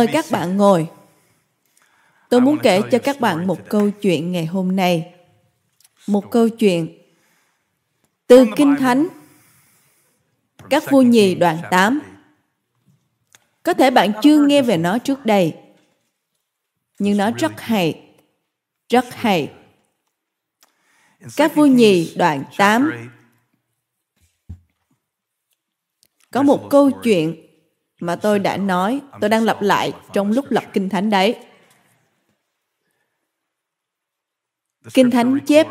Mời các bạn ngồi. Tôi muốn kể cho các bạn một câu chuyện ngày hôm nay. Một câu chuyện từ Kinh Thánh, các vua nhì đoạn 8. Có thể bạn chưa nghe về nó trước đây, nhưng nó rất hay, rất hay. Các vua nhì đoạn 8 có một câu chuyện mà tôi đã nói, tôi đang lặp lại trong lúc lập Kinh Thánh đấy. Kinh Thánh chép,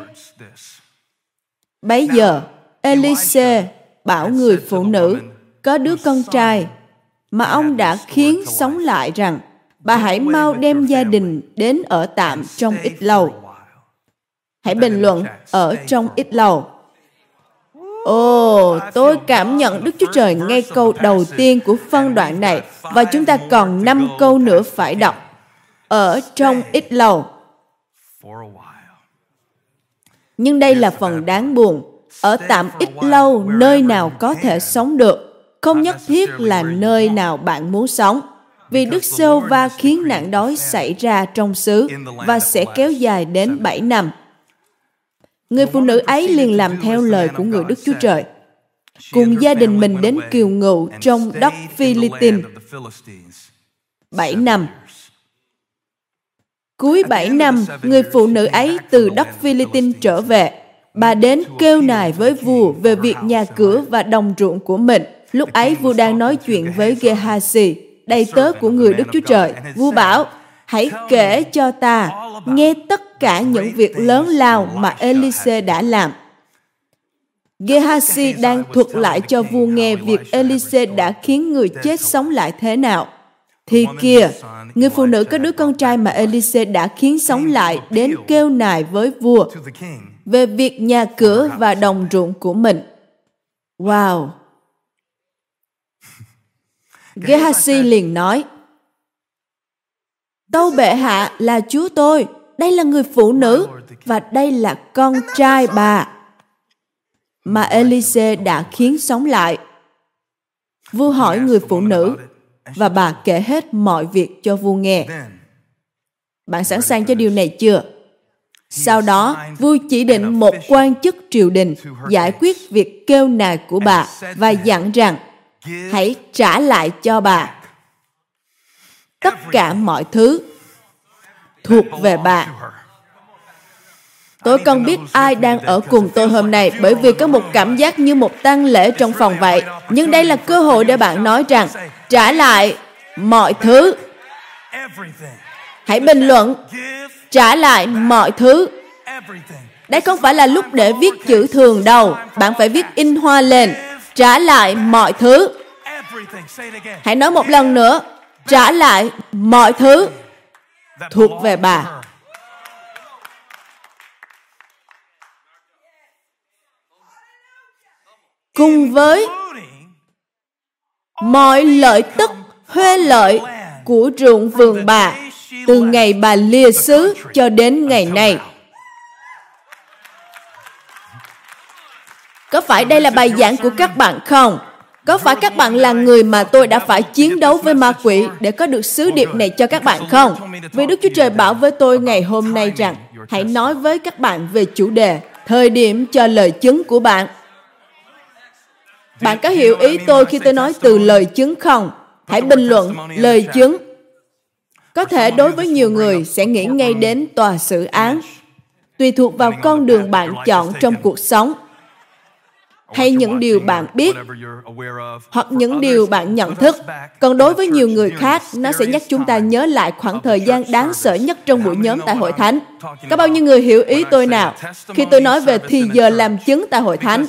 Bấy giờ, Elise bảo người phụ nữ có đứa con trai mà ông đã khiến sống lại rằng bà hãy mau đem gia đình đến ở tạm trong ít lâu. Hãy bình luận ở trong ít lâu. Ồ, oh, tôi cảm nhận Đức Chúa Trời ngay câu đầu tiên của phân đoạn này và chúng ta còn năm câu nữa phải đọc. Ở trong ít lâu. Nhưng đây là phần đáng buồn. Ở tạm ít lâu nơi nào có thể sống được. Không nhất thiết là nơi nào bạn muốn sống. Vì Đức Sêu Va khiến nạn đói xảy ra trong xứ và sẽ kéo dài đến 7 năm. Người phụ nữ ấy liền làm theo lời của người Đức Chúa Trời. Cùng gia đình mình đến kiều ngụ trong đất Philippines. Bảy năm. Cuối bảy năm, người phụ nữ ấy từ đất Philippines trở về. Bà đến kêu nài với vua về việc nhà cửa và đồng ruộng của mình. Lúc ấy vua đang nói chuyện với Gehazi, đầy tớ của người Đức Chúa Trời. Vua bảo, hãy kể cho ta nghe tất cả những việc lớn lao mà Elise đã làm. Gehazi đang thuật lại cho vua nghe việc Elise đã khiến người chết sống lại thế nào. Thì kìa, người phụ nữ có đứa con trai mà Elise đã khiến sống lại đến kêu nài với vua về việc nhà cửa và đồng ruộng của mình. Wow! Gehazi liền nói, Tâu bệ hạ là chúa tôi, đây là người phụ nữ và đây là con trai bà mà Elise đã khiến sống lại. Vua hỏi người phụ nữ và bà kể hết mọi việc cho vua nghe. Bạn sẵn sàng cho điều này chưa? Sau đó, vua chỉ định một quan chức triều đình giải quyết việc kêu nài của bà và dặn rằng hãy trả lại cho bà tất cả mọi thứ thuộc về bà. Tôi cần biết ai đang ở cùng tôi hôm nay bởi vì có một cảm giác như một tang lễ trong phòng vậy. Nhưng đây là cơ hội để bạn nói rằng trả lại mọi thứ. Hãy bình luận trả lại mọi thứ. Đây không phải là lúc để viết chữ thường đâu. Bạn phải viết in hoa lên. Trả lại mọi thứ. Hãy nói một lần nữa. Trả lại mọi thứ thuộc về bà. Cùng với mọi lợi tức huê lợi của ruộng vườn bà, từ ngày bà lìa xứ cho đến ngày nay. Có phải đây là bài giảng của các bạn không? Có phải các bạn là người mà tôi đã phải chiến đấu với ma quỷ để có được sứ điệp này cho các bạn không? Vì Đức Chúa Trời bảo với tôi ngày hôm nay rằng, hãy nói với các bạn về chủ đề thời điểm cho lời chứng của bạn. Bạn có hiểu ý tôi khi tôi nói từ lời chứng không? Hãy bình luận lời chứng. Có thể đối với nhiều người sẽ nghĩ ngay đến tòa xử án. Tùy thuộc vào con đường bạn chọn trong cuộc sống hay những điều bạn biết hoặc những điều bạn nhận thức. còn đối với nhiều người khác nó sẽ nhắc chúng ta nhớ lại khoảng thời gian đáng sợ nhất trong buổi nhóm tại hội thánh? có bao nhiêu người hiểu ý tôi nào? Khi tôi nói về thì giờ làm chứng tại hội thánh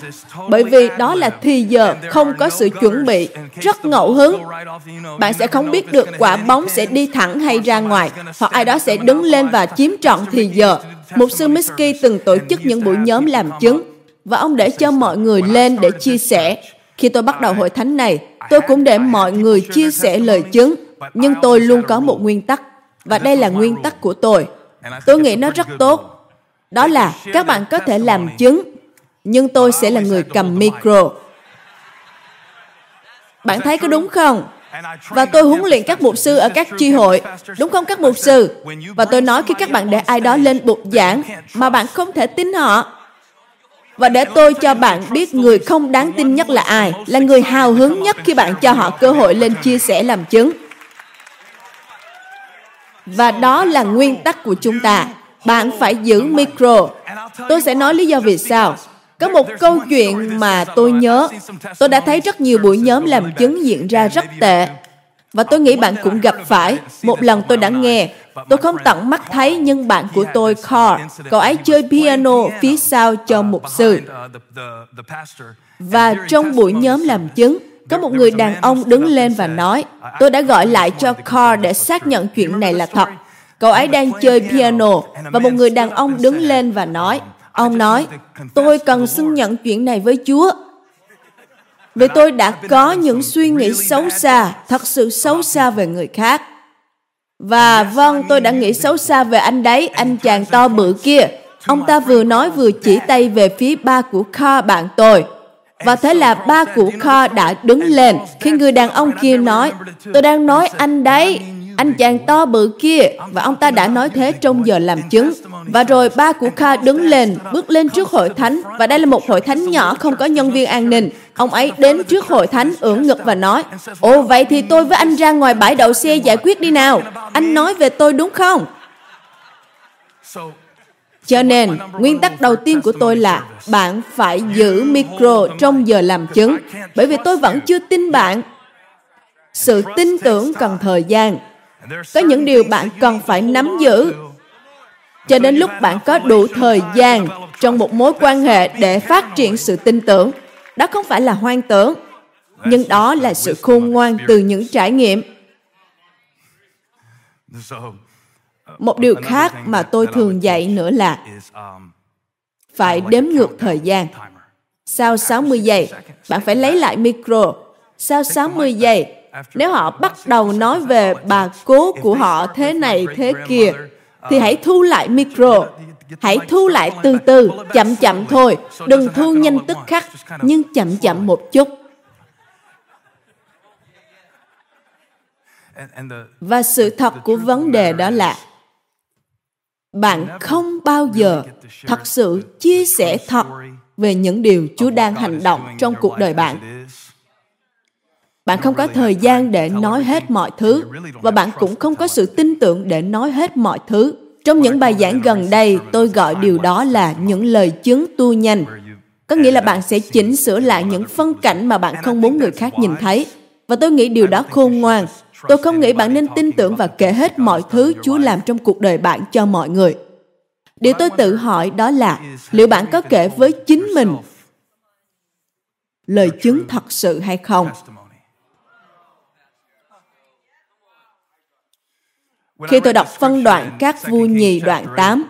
bởi vì đó là thì giờ không có sự chuẩn bị rất ngẫu hứng. bạn sẽ không biết được quả bóng sẽ đi thẳng hay ra ngoài hoặc ai đó sẽ đứng lên và chiếm trọn thì giờ. Mục sư Miski từng tổ chức những buổi nhóm làm chứng và ông để cho mọi người lên để chia sẻ. Khi tôi bắt đầu hội thánh này, tôi cũng để mọi người chia sẻ lời chứng, nhưng tôi luôn có một nguyên tắc, và đây là nguyên tắc của tôi. Tôi nghĩ nó rất tốt. Đó là các bạn có thể làm chứng, nhưng tôi sẽ là người cầm micro. Bạn thấy có đúng không? Và tôi huấn luyện các mục sư ở các chi hội. Đúng không các mục sư? Và tôi nói khi các bạn để ai đó lên bục giảng mà bạn không thể tin họ, và để tôi cho bạn biết người không đáng tin nhất là ai, là người hào hứng nhất khi bạn cho họ cơ hội lên chia sẻ làm chứng. Và đó là nguyên tắc của chúng ta. Bạn phải giữ micro. Tôi sẽ nói lý do vì sao. Có một câu chuyện mà tôi nhớ. Tôi đã thấy rất nhiều buổi nhóm làm chứng diễn ra rất tệ. Và tôi nghĩ bạn cũng gặp phải. Một lần tôi đã nghe, tôi không tận mắt thấy nhưng bạn của tôi, Carl, cậu ấy chơi piano phía sau cho mục sư. Và trong buổi nhóm làm chứng, có một người đàn ông đứng lên và nói, tôi đã gọi lại cho Carl để xác nhận chuyện này là thật. Cậu ấy đang chơi piano và một người đàn ông đứng lên và nói, ông nói, tôi cần xưng nhận chuyện này với Chúa. Vì tôi đã có những suy nghĩ xấu xa, thật sự xấu xa về người khác. Và vâng, tôi đã nghĩ xấu xa về anh đấy, anh chàng to bự kia. Ông ta vừa nói vừa chỉ tay về phía ba của Kha bạn tôi. Và thế là ba của Kha đã đứng lên khi người đàn ông kia nói, tôi đang nói anh đấy, anh chàng to bự kia và ông ta đã nói thế trong giờ làm chứng. Và rồi ba của Kha đứng lên bước lên trước hội thánh. Và đây là một hội thánh nhỏ không có nhân viên an ninh. Ông ấy đến trước hội thánh ưỡn ngực và nói ồ vậy thì tôi với anh ra ngoài bãi đậu xe giải quyết đi nào. Anh nói về tôi đúng không? Cho nên, nguyên tắc đầu tiên của tôi là bạn phải giữ micro trong giờ làm chứng, bởi vì tôi vẫn chưa tin bạn. Sự tin tưởng cần thời gian, có những điều bạn cần phải nắm giữ. cho đến lúc bạn có đủ thời gian trong một mối quan hệ để phát triển sự tin tưởng đó không phải là hoang tưởng nhưng đó là sự khôn ngoan từ những trải nghiệm. Một điều khác mà tôi thường dạy nữa là phải đếm ngược thời gian. Sau 60 giây, bạn phải lấy lại micro. Sau 60 giây, nếu họ bắt đầu nói về bà cố của họ thế này thế kia, thì hãy thu lại micro. Hãy thu lại từ từ, chậm chậm thôi. Đừng thu nhanh tức khắc, nhưng chậm chậm một chút. Và sự thật của vấn đề đó là bạn không bao giờ thật sự chia sẻ thật về những điều Chúa đang hành động trong cuộc đời bạn bạn không có thời gian để nói hết mọi thứ, và bạn cũng không có sự tin tưởng để nói hết mọi thứ. Trong những bài giảng gần đây, tôi gọi điều đó là những lời chứng tu nhanh có nghĩa là bạn sẽ chỉnh sửa lại những phân cảnh mà bạn không muốn người khác nhìn thấy. Và tôi nghĩ điều đó khôn ngoan. Tôi không nghĩ bạn nên tin tưởng và kể hết mọi thứ chúa làm trong cuộc đời bạn cho mọi người. Điều tôi tự hỏi đó là, liệu bạn có kể với chính mình lời chứng thật sự hay không? Khi tôi đọc phân đoạn các vua nhì đoạn 8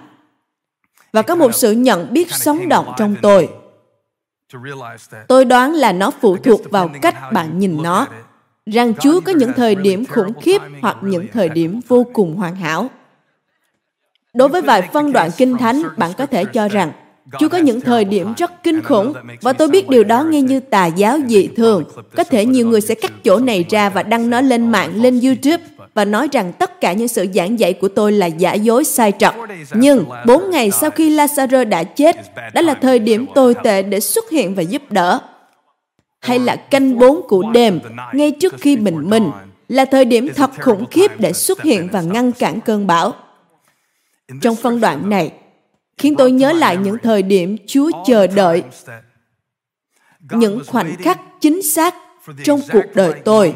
và có một sự nhận biết sống động trong tôi. Tôi đoán là nó phụ thuộc vào cách bạn nhìn nó, rằng Chúa có những thời điểm khủng khiếp hoặc những thời điểm vô cùng hoàn hảo. Đối với vài phân đoạn kinh thánh, bạn có thể cho rằng Chúa có những thời điểm rất kinh khủng và tôi biết điều đó nghe như tà giáo dị thường. Có thể nhiều người sẽ cắt chỗ này ra và đăng nó lên mạng, lên YouTube và nói rằng tất cả những sự giảng dạy của tôi là giả dối sai trật. Nhưng bốn ngày sau khi Lazarus đã chết, đó là thời điểm tồi tệ để xuất hiện và giúp đỡ. Hay là canh bốn của đêm, ngay trước khi bình minh, là thời điểm thật khủng khiếp để xuất hiện và ngăn cản cơn bão. Trong phân đoạn này, khiến tôi nhớ lại những thời điểm Chúa chờ đợi, những khoảnh khắc chính xác trong cuộc đời tôi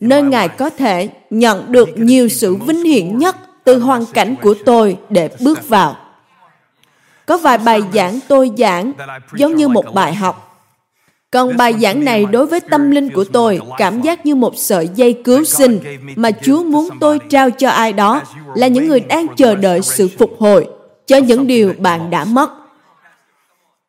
nơi Ngài có thể nhận được nhiều sự vinh hiển nhất từ hoàn cảnh của tôi để bước vào. Có vài bài giảng tôi giảng giống như một bài học. Còn bài giảng này đối với tâm linh của tôi cảm giác như một sợi dây cứu sinh mà Chúa muốn tôi trao cho ai đó là những người đang chờ đợi sự phục hồi cho những điều bạn đã mất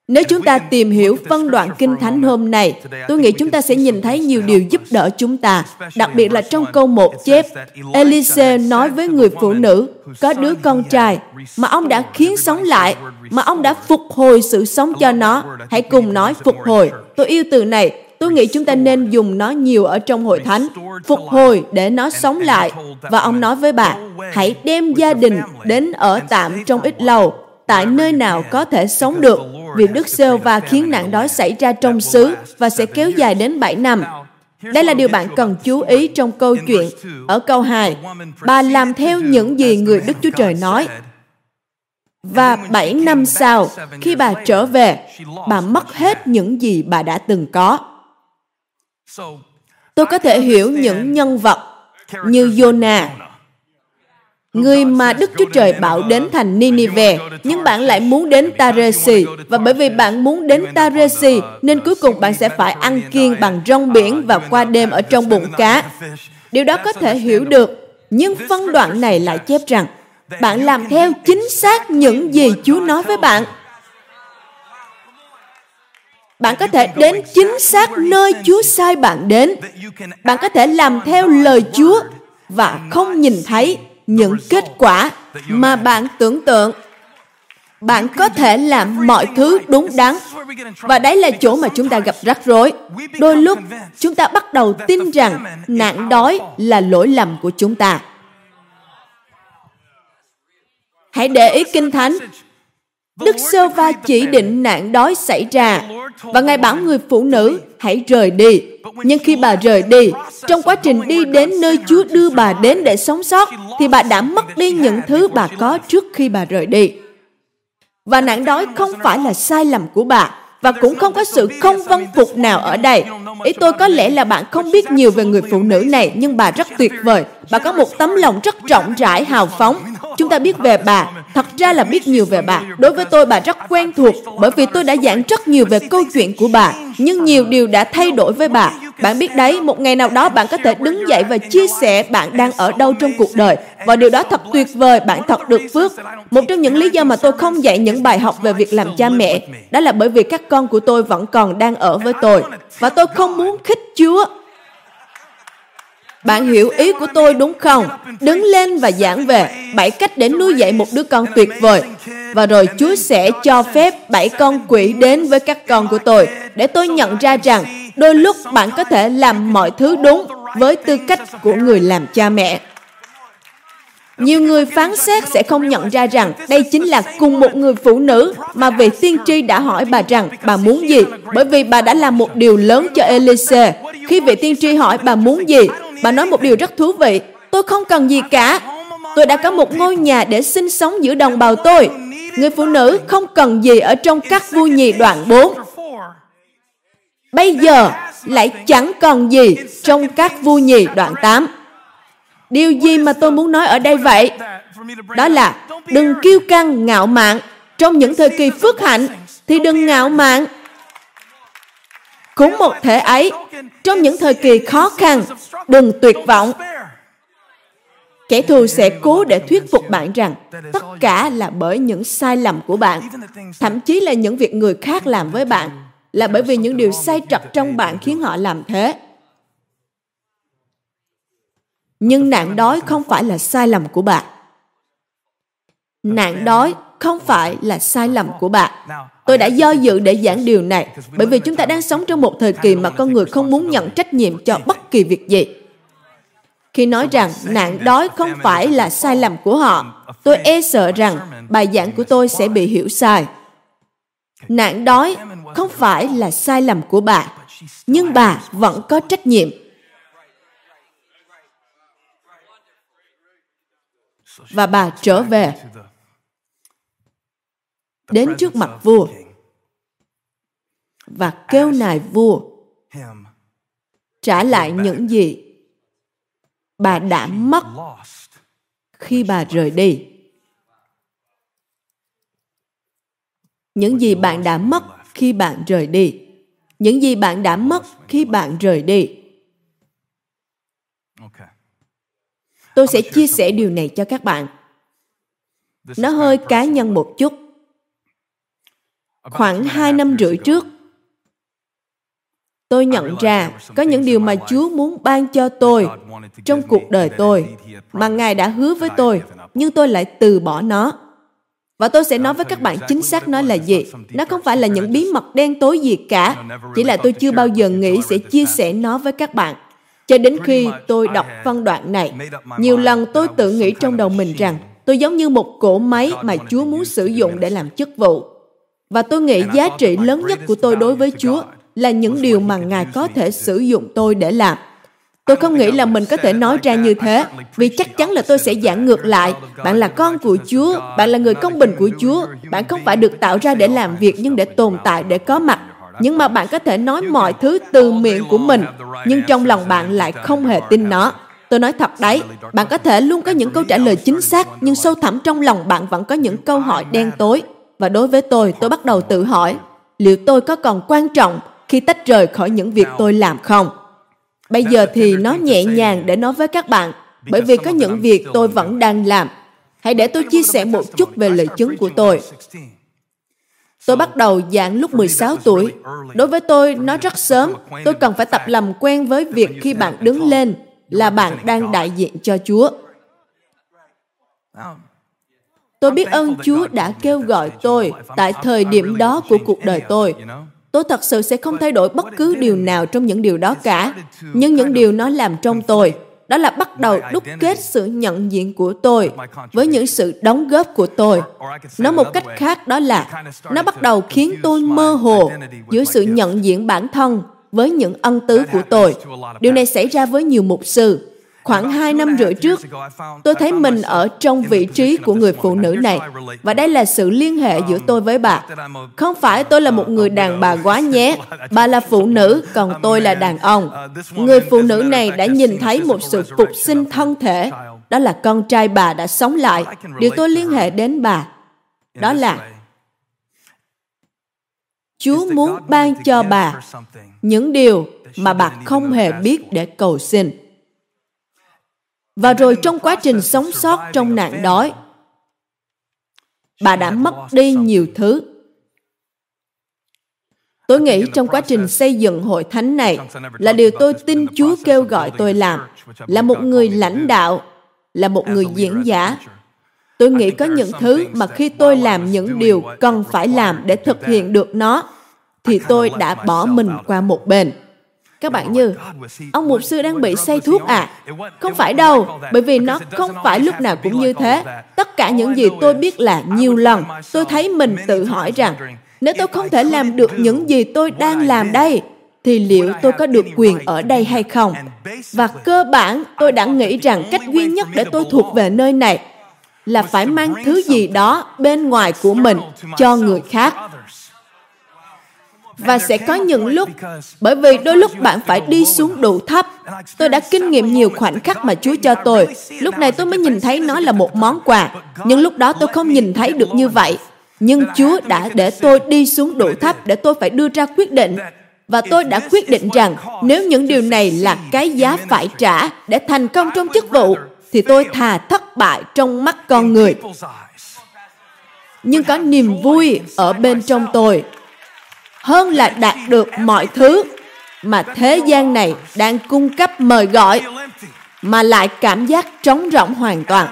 nếu chúng ta tìm hiểu phân đoạn kinh thánh hôm nay, tôi nghĩ chúng ta sẽ nhìn thấy nhiều điều giúp đỡ chúng ta, đặc biệt là trong câu một chép, Elise nói với người phụ nữ có đứa con trai mà ông đã khiến sống lại, mà ông đã phục hồi sự sống cho nó. Hãy cùng nói phục hồi. Tôi yêu từ này. Tôi nghĩ chúng ta nên dùng nó nhiều ở trong hội thánh, phục hồi để nó sống lại. Và ông nói với bà, hãy đem gia đình đến ở tạm trong ít lâu, tại nơi nào có thể sống được, vì Đức Sêu và khiến nạn đói xảy ra trong xứ và sẽ kéo dài đến 7 năm. Đây là điều bạn cần chú ý trong câu chuyện. Ở câu 2, bà làm theo những gì người Đức Chúa Trời nói. Và 7 năm sau, khi bà trở về, bà mất hết những gì bà đã từng có. Tôi có thể hiểu những nhân vật như Jonah, người mà Đức Chúa Trời bảo đến thành Ninive, nhưng bạn lại muốn đến Taresi, và bởi vì bạn muốn đến Taresi, nên cuối cùng bạn sẽ phải ăn kiêng bằng rong biển và qua đêm ở trong bụng cá. Điều đó có thể hiểu được, nhưng phân đoạn này lại chép rằng, bạn làm theo chính xác những gì Chúa nói với bạn. Bạn có thể đến chính xác nơi Chúa sai bạn đến. Bạn có thể làm theo lời Chúa và không nhìn thấy những kết quả mà bạn tưởng tượng. Bạn có thể làm mọi thứ đúng đắn. và đấy là chỗ mà chúng ta gặp rắc rối. Đôi lúc chúng ta bắt đầu tin rằng nạn đói là lỗi lầm của chúng ta. Hãy để ý kinh thánh Đức Sơ Va chỉ định nạn đói xảy ra và Ngài bảo người phụ nữ hãy rời đi. Nhưng khi bà rời đi, trong quá trình đi đến nơi Chúa đưa bà đến để sống sót, thì bà đã mất đi những thứ bà có trước khi bà rời đi. Và nạn đói không phải là sai lầm của bà, và cũng không có sự không vân phục nào ở đây. Ý tôi có lẽ là bạn không biết nhiều về người phụ nữ này, nhưng bà rất tuyệt vời. Bà có một tấm lòng rất rộng rãi, hào phóng. Chúng ta biết về bà, thật ra là biết nhiều về bà. Đối với tôi, bà rất quen thuộc, bởi vì tôi đã giảng rất nhiều về câu chuyện của bà. Nhưng nhiều điều đã thay đổi với bà. Bạn biết đấy, một ngày nào đó bạn có thể đứng dậy và chia sẻ bạn đang ở đâu trong cuộc đời. Và điều đó thật tuyệt vời, bạn thật được phước. Một trong những lý do mà tôi không dạy những bài học về việc làm cha mẹ, đó là bởi vì các con của tôi vẫn còn đang ở với tôi. Và tôi không muốn khích Chúa. Bạn hiểu ý của tôi đúng không? Đứng lên và giảng về bảy cách để nuôi dạy một đứa con tuyệt vời. Và rồi Chúa sẽ cho phép bảy con quỷ đến với các con của tôi để tôi nhận ra rằng đôi lúc bạn có thể làm mọi thứ đúng với tư cách của người làm cha mẹ. Nhiều người phán xét sẽ không nhận ra rằng đây chính là cùng một người phụ nữ mà vị tiên tri đã hỏi bà rằng bà muốn gì, bởi vì bà đã làm một điều lớn cho Elise. Khi vị tiên tri hỏi bà muốn gì, bà nói một điều rất thú vị. Tôi không cần gì cả. Tôi đã có một ngôi nhà để sinh sống giữa đồng bào tôi. Người phụ nữ không cần gì ở trong các vui nhì đoạn 4. Bây giờ lại chẳng còn gì trong các vui nhì đoạn 8. Điều gì mà tôi muốn nói ở đây vậy? Đó là đừng kiêu căng, ngạo mạn. Trong những thời kỳ phước hạnh thì đừng ngạo mạn. Cũng một thể ấy, trong những thời kỳ khó khăn, đừng tuyệt vọng. Kẻ thù sẽ cố để thuyết phục bạn rằng tất cả là bởi những sai lầm của bạn, thậm chí là những việc người khác làm với bạn, là bởi vì những điều sai trật trong bạn khiến họ làm thế. Nhưng nạn đói không phải là sai lầm của bạn. Nạn đói không phải là sai lầm của bạn. Tôi đã do dự để giảng điều này bởi vì chúng ta đang sống trong một thời kỳ mà con người không muốn nhận trách nhiệm cho bất kỳ việc gì. Khi nói rằng nạn đói không phải là sai lầm của họ, tôi e sợ rằng bài giảng của tôi sẽ bị hiểu sai. Nạn đói không phải là sai lầm của bà, nhưng bà vẫn có trách nhiệm và bà trở về đến trước mặt vua. và kêu nài vua trả lại những gì bà đã mất khi bà rời đi. Những gì bạn đã mất khi bạn rời đi. Những gì bạn đã mất khi bạn rời đi. Tôi sẽ chia sẻ điều này cho các bạn. Nó hơi cá nhân một chút. Khoảng hai năm rưỡi trước, tôi nhận ra có những điều mà Chúa muốn ban cho tôi trong cuộc đời tôi mà Ngài đã hứa với tôi, nhưng tôi lại từ bỏ nó. Và tôi sẽ nói với các bạn chính xác nó là gì. Nó không phải là những bí mật đen tối gì cả. Chỉ là tôi chưa bao giờ nghĩ sẽ chia sẻ nó với các bạn. Cho đến khi tôi đọc phân đoạn này, nhiều lần tôi tự nghĩ trong đầu mình rằng tôi giống như một cỗ máy mà Chúa muốn sử dụng để làm chức vụ. Và tôi nghĩ giá trị lớn nhất của tôi đối với Chúa là những điều mà Ngài có thể sử dụng tôi để làm. Tôi không nghĩ là mình có thể nói ra như thế, vì chắc chắn là tôi sẽ giảng ngược lại. Bạn là con của Chúa, bạn là người công bình của Chúa, bạn không phải được tạo ra để làm việc nhưng để tồn tại, để có mặt. Nhưng mà bạn có thể nói mọi thứ từ miệng của mình, nhưng trong lòng bạn lại không hề tin nó. Tôi nói thật đấy, bạn có thể luôn có những câu trả lời chính xác, nhưng sâu thẳm trong lòng bạn vẫn có những câu hỏi đen tối. Và đối với tôi, tôi bắt đầu tự hỏi, liệu tôi có còn quan trọng khi tách rời khỏi những việc tôi làm không? Bây giờ thì nó nhẹ nhàng để nói với các bạn, bởi vì có những việc tôi vẫn đang làm. Hãy để tôi chia sẻ một chút về lời chứng của tôi. Tôi bắt đầu giảng lúc 16 tuổi. Đối với tôi, nó rất sớm. Tôi cần phải tập làm quen với việc khi bạn đứng lên là bạn đang đại diện cho Chúa. Tôi biết ơn Chúa đã kêu gọi tôi tại thời điểm đó của cuộc đời tôi. Tôi thật sự sẽ không thay đổi bất cứ điều nào trong những điều đó cả. Nhưng những điều nó làm trong tôi, đó là bắt đầu đúc kết sự nhận diện của tôi với những sự đóng góp của tôi. Nói một cách khác đó là nó bắt đầu khiến tôi mơ hồ giữa sự nhận diện bản thân với những ân tứ của tôi. Điều này xảy ra với nhiều mục sư. Khoảng hai năm rưỡi trước, tôi thấy mình ở trong vị trí của người phụ nữ này. Và đây là sự liên hệ giữa tôi với bà. Không phải tôi là một người đàn bà quá nhé. Bà là phụ nữ, còn tôi là đàn ông. Người phụ nữ này đã nhìn thấy một sự phục sinh thân thể. Đó là con trai bà đã sống lại. Điều tôi liên hệ đến bà, đó là Chúa muốn ban cho bà những điều mà bà không hề biết để cầu xin. Và rồi trong quá trình sống sót trong nạn đói, bà đã mất đi nhiều thứ. Tôi nghĩ trong quá trình xây dựng hội thánh này là điều tôi tin Chúa kêu gọi tôi làm, là một người lãnh đạo, là một người diễn giả. Tôi nghĩ có những thứ mà khi tôi làm những điều cần phải làm để thực hiện được nó, thì tôi đã bỏ mình qua một bên. Các bạn như, ông mục sư đang bị say thuốc à? Không phải đâu, bởi vì nó không phải lúc nào cũng như thế. Tất cả những gì tôi biết là nhiều lần, tôi thấy mình tự hỏi rằng, nếu tôi không thể làm được những gì tôi đang làm đây, thì liệu tôi có được quyền ở đây hay không? Và cơ bản, tôi đã nghĩ rằng cách duy nhất để tôi thuộc về nơi này là phải mang thứ gì đó bên ngoài của mình cho người khác và sẽ có những lúc, bởi vì đôi lúc bạn phải đi xuống đủ thấp. Tôi đã kinh nghiệm nhiều khoảnh khắc mà chúa cho tôi. Lúc này tôi mới nhìn thấy nó là một món quà. Nhưng lúc đó tôi không nhìn thấy được như vậy. Nhưng chúa đã để tôi đi xuống đủ thấp để tôi phải đưa ra quyết định. Và tôi đã quyết định rằng, nếu những điều này là cái giá phải trả để thành công trong chức vụ, thì tôi thà thất bại trong mắt con người. Nhưng có niềm vui ở bên trong tôi hơn là đạt được mọi thứ mà thế gian này đang cung cấp mời gọi, mà lại cảm giác trống rỗng hoàn toàn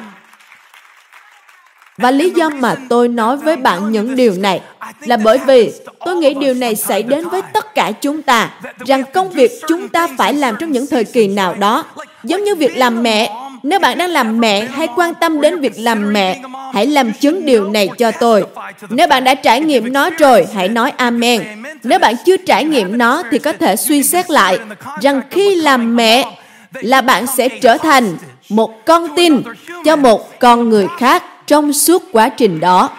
và lý do mà tôi nói với bạn những điều này là bởi vì tôi nghĩ điều này xảy đến với tất cả chúng ta, rằng công việc chúng ta phải làm trong những thời kỳ nào đó. Giống như việc làm mẹ, nếu bạn đang làm mẹ hay quan tâm đến việc làm mẹ. Hãy làm chứng điều này cho tôi. Nếu bạn đã trải nghiệm nó rồi, hãy nói amen. Nếu bạn chưa trải nghiệm nó thì có thể suy xét lại rằng khi làm mẹ là bạn sẽ trở thành một con tin cho một con người khác trong suốt quá trình đó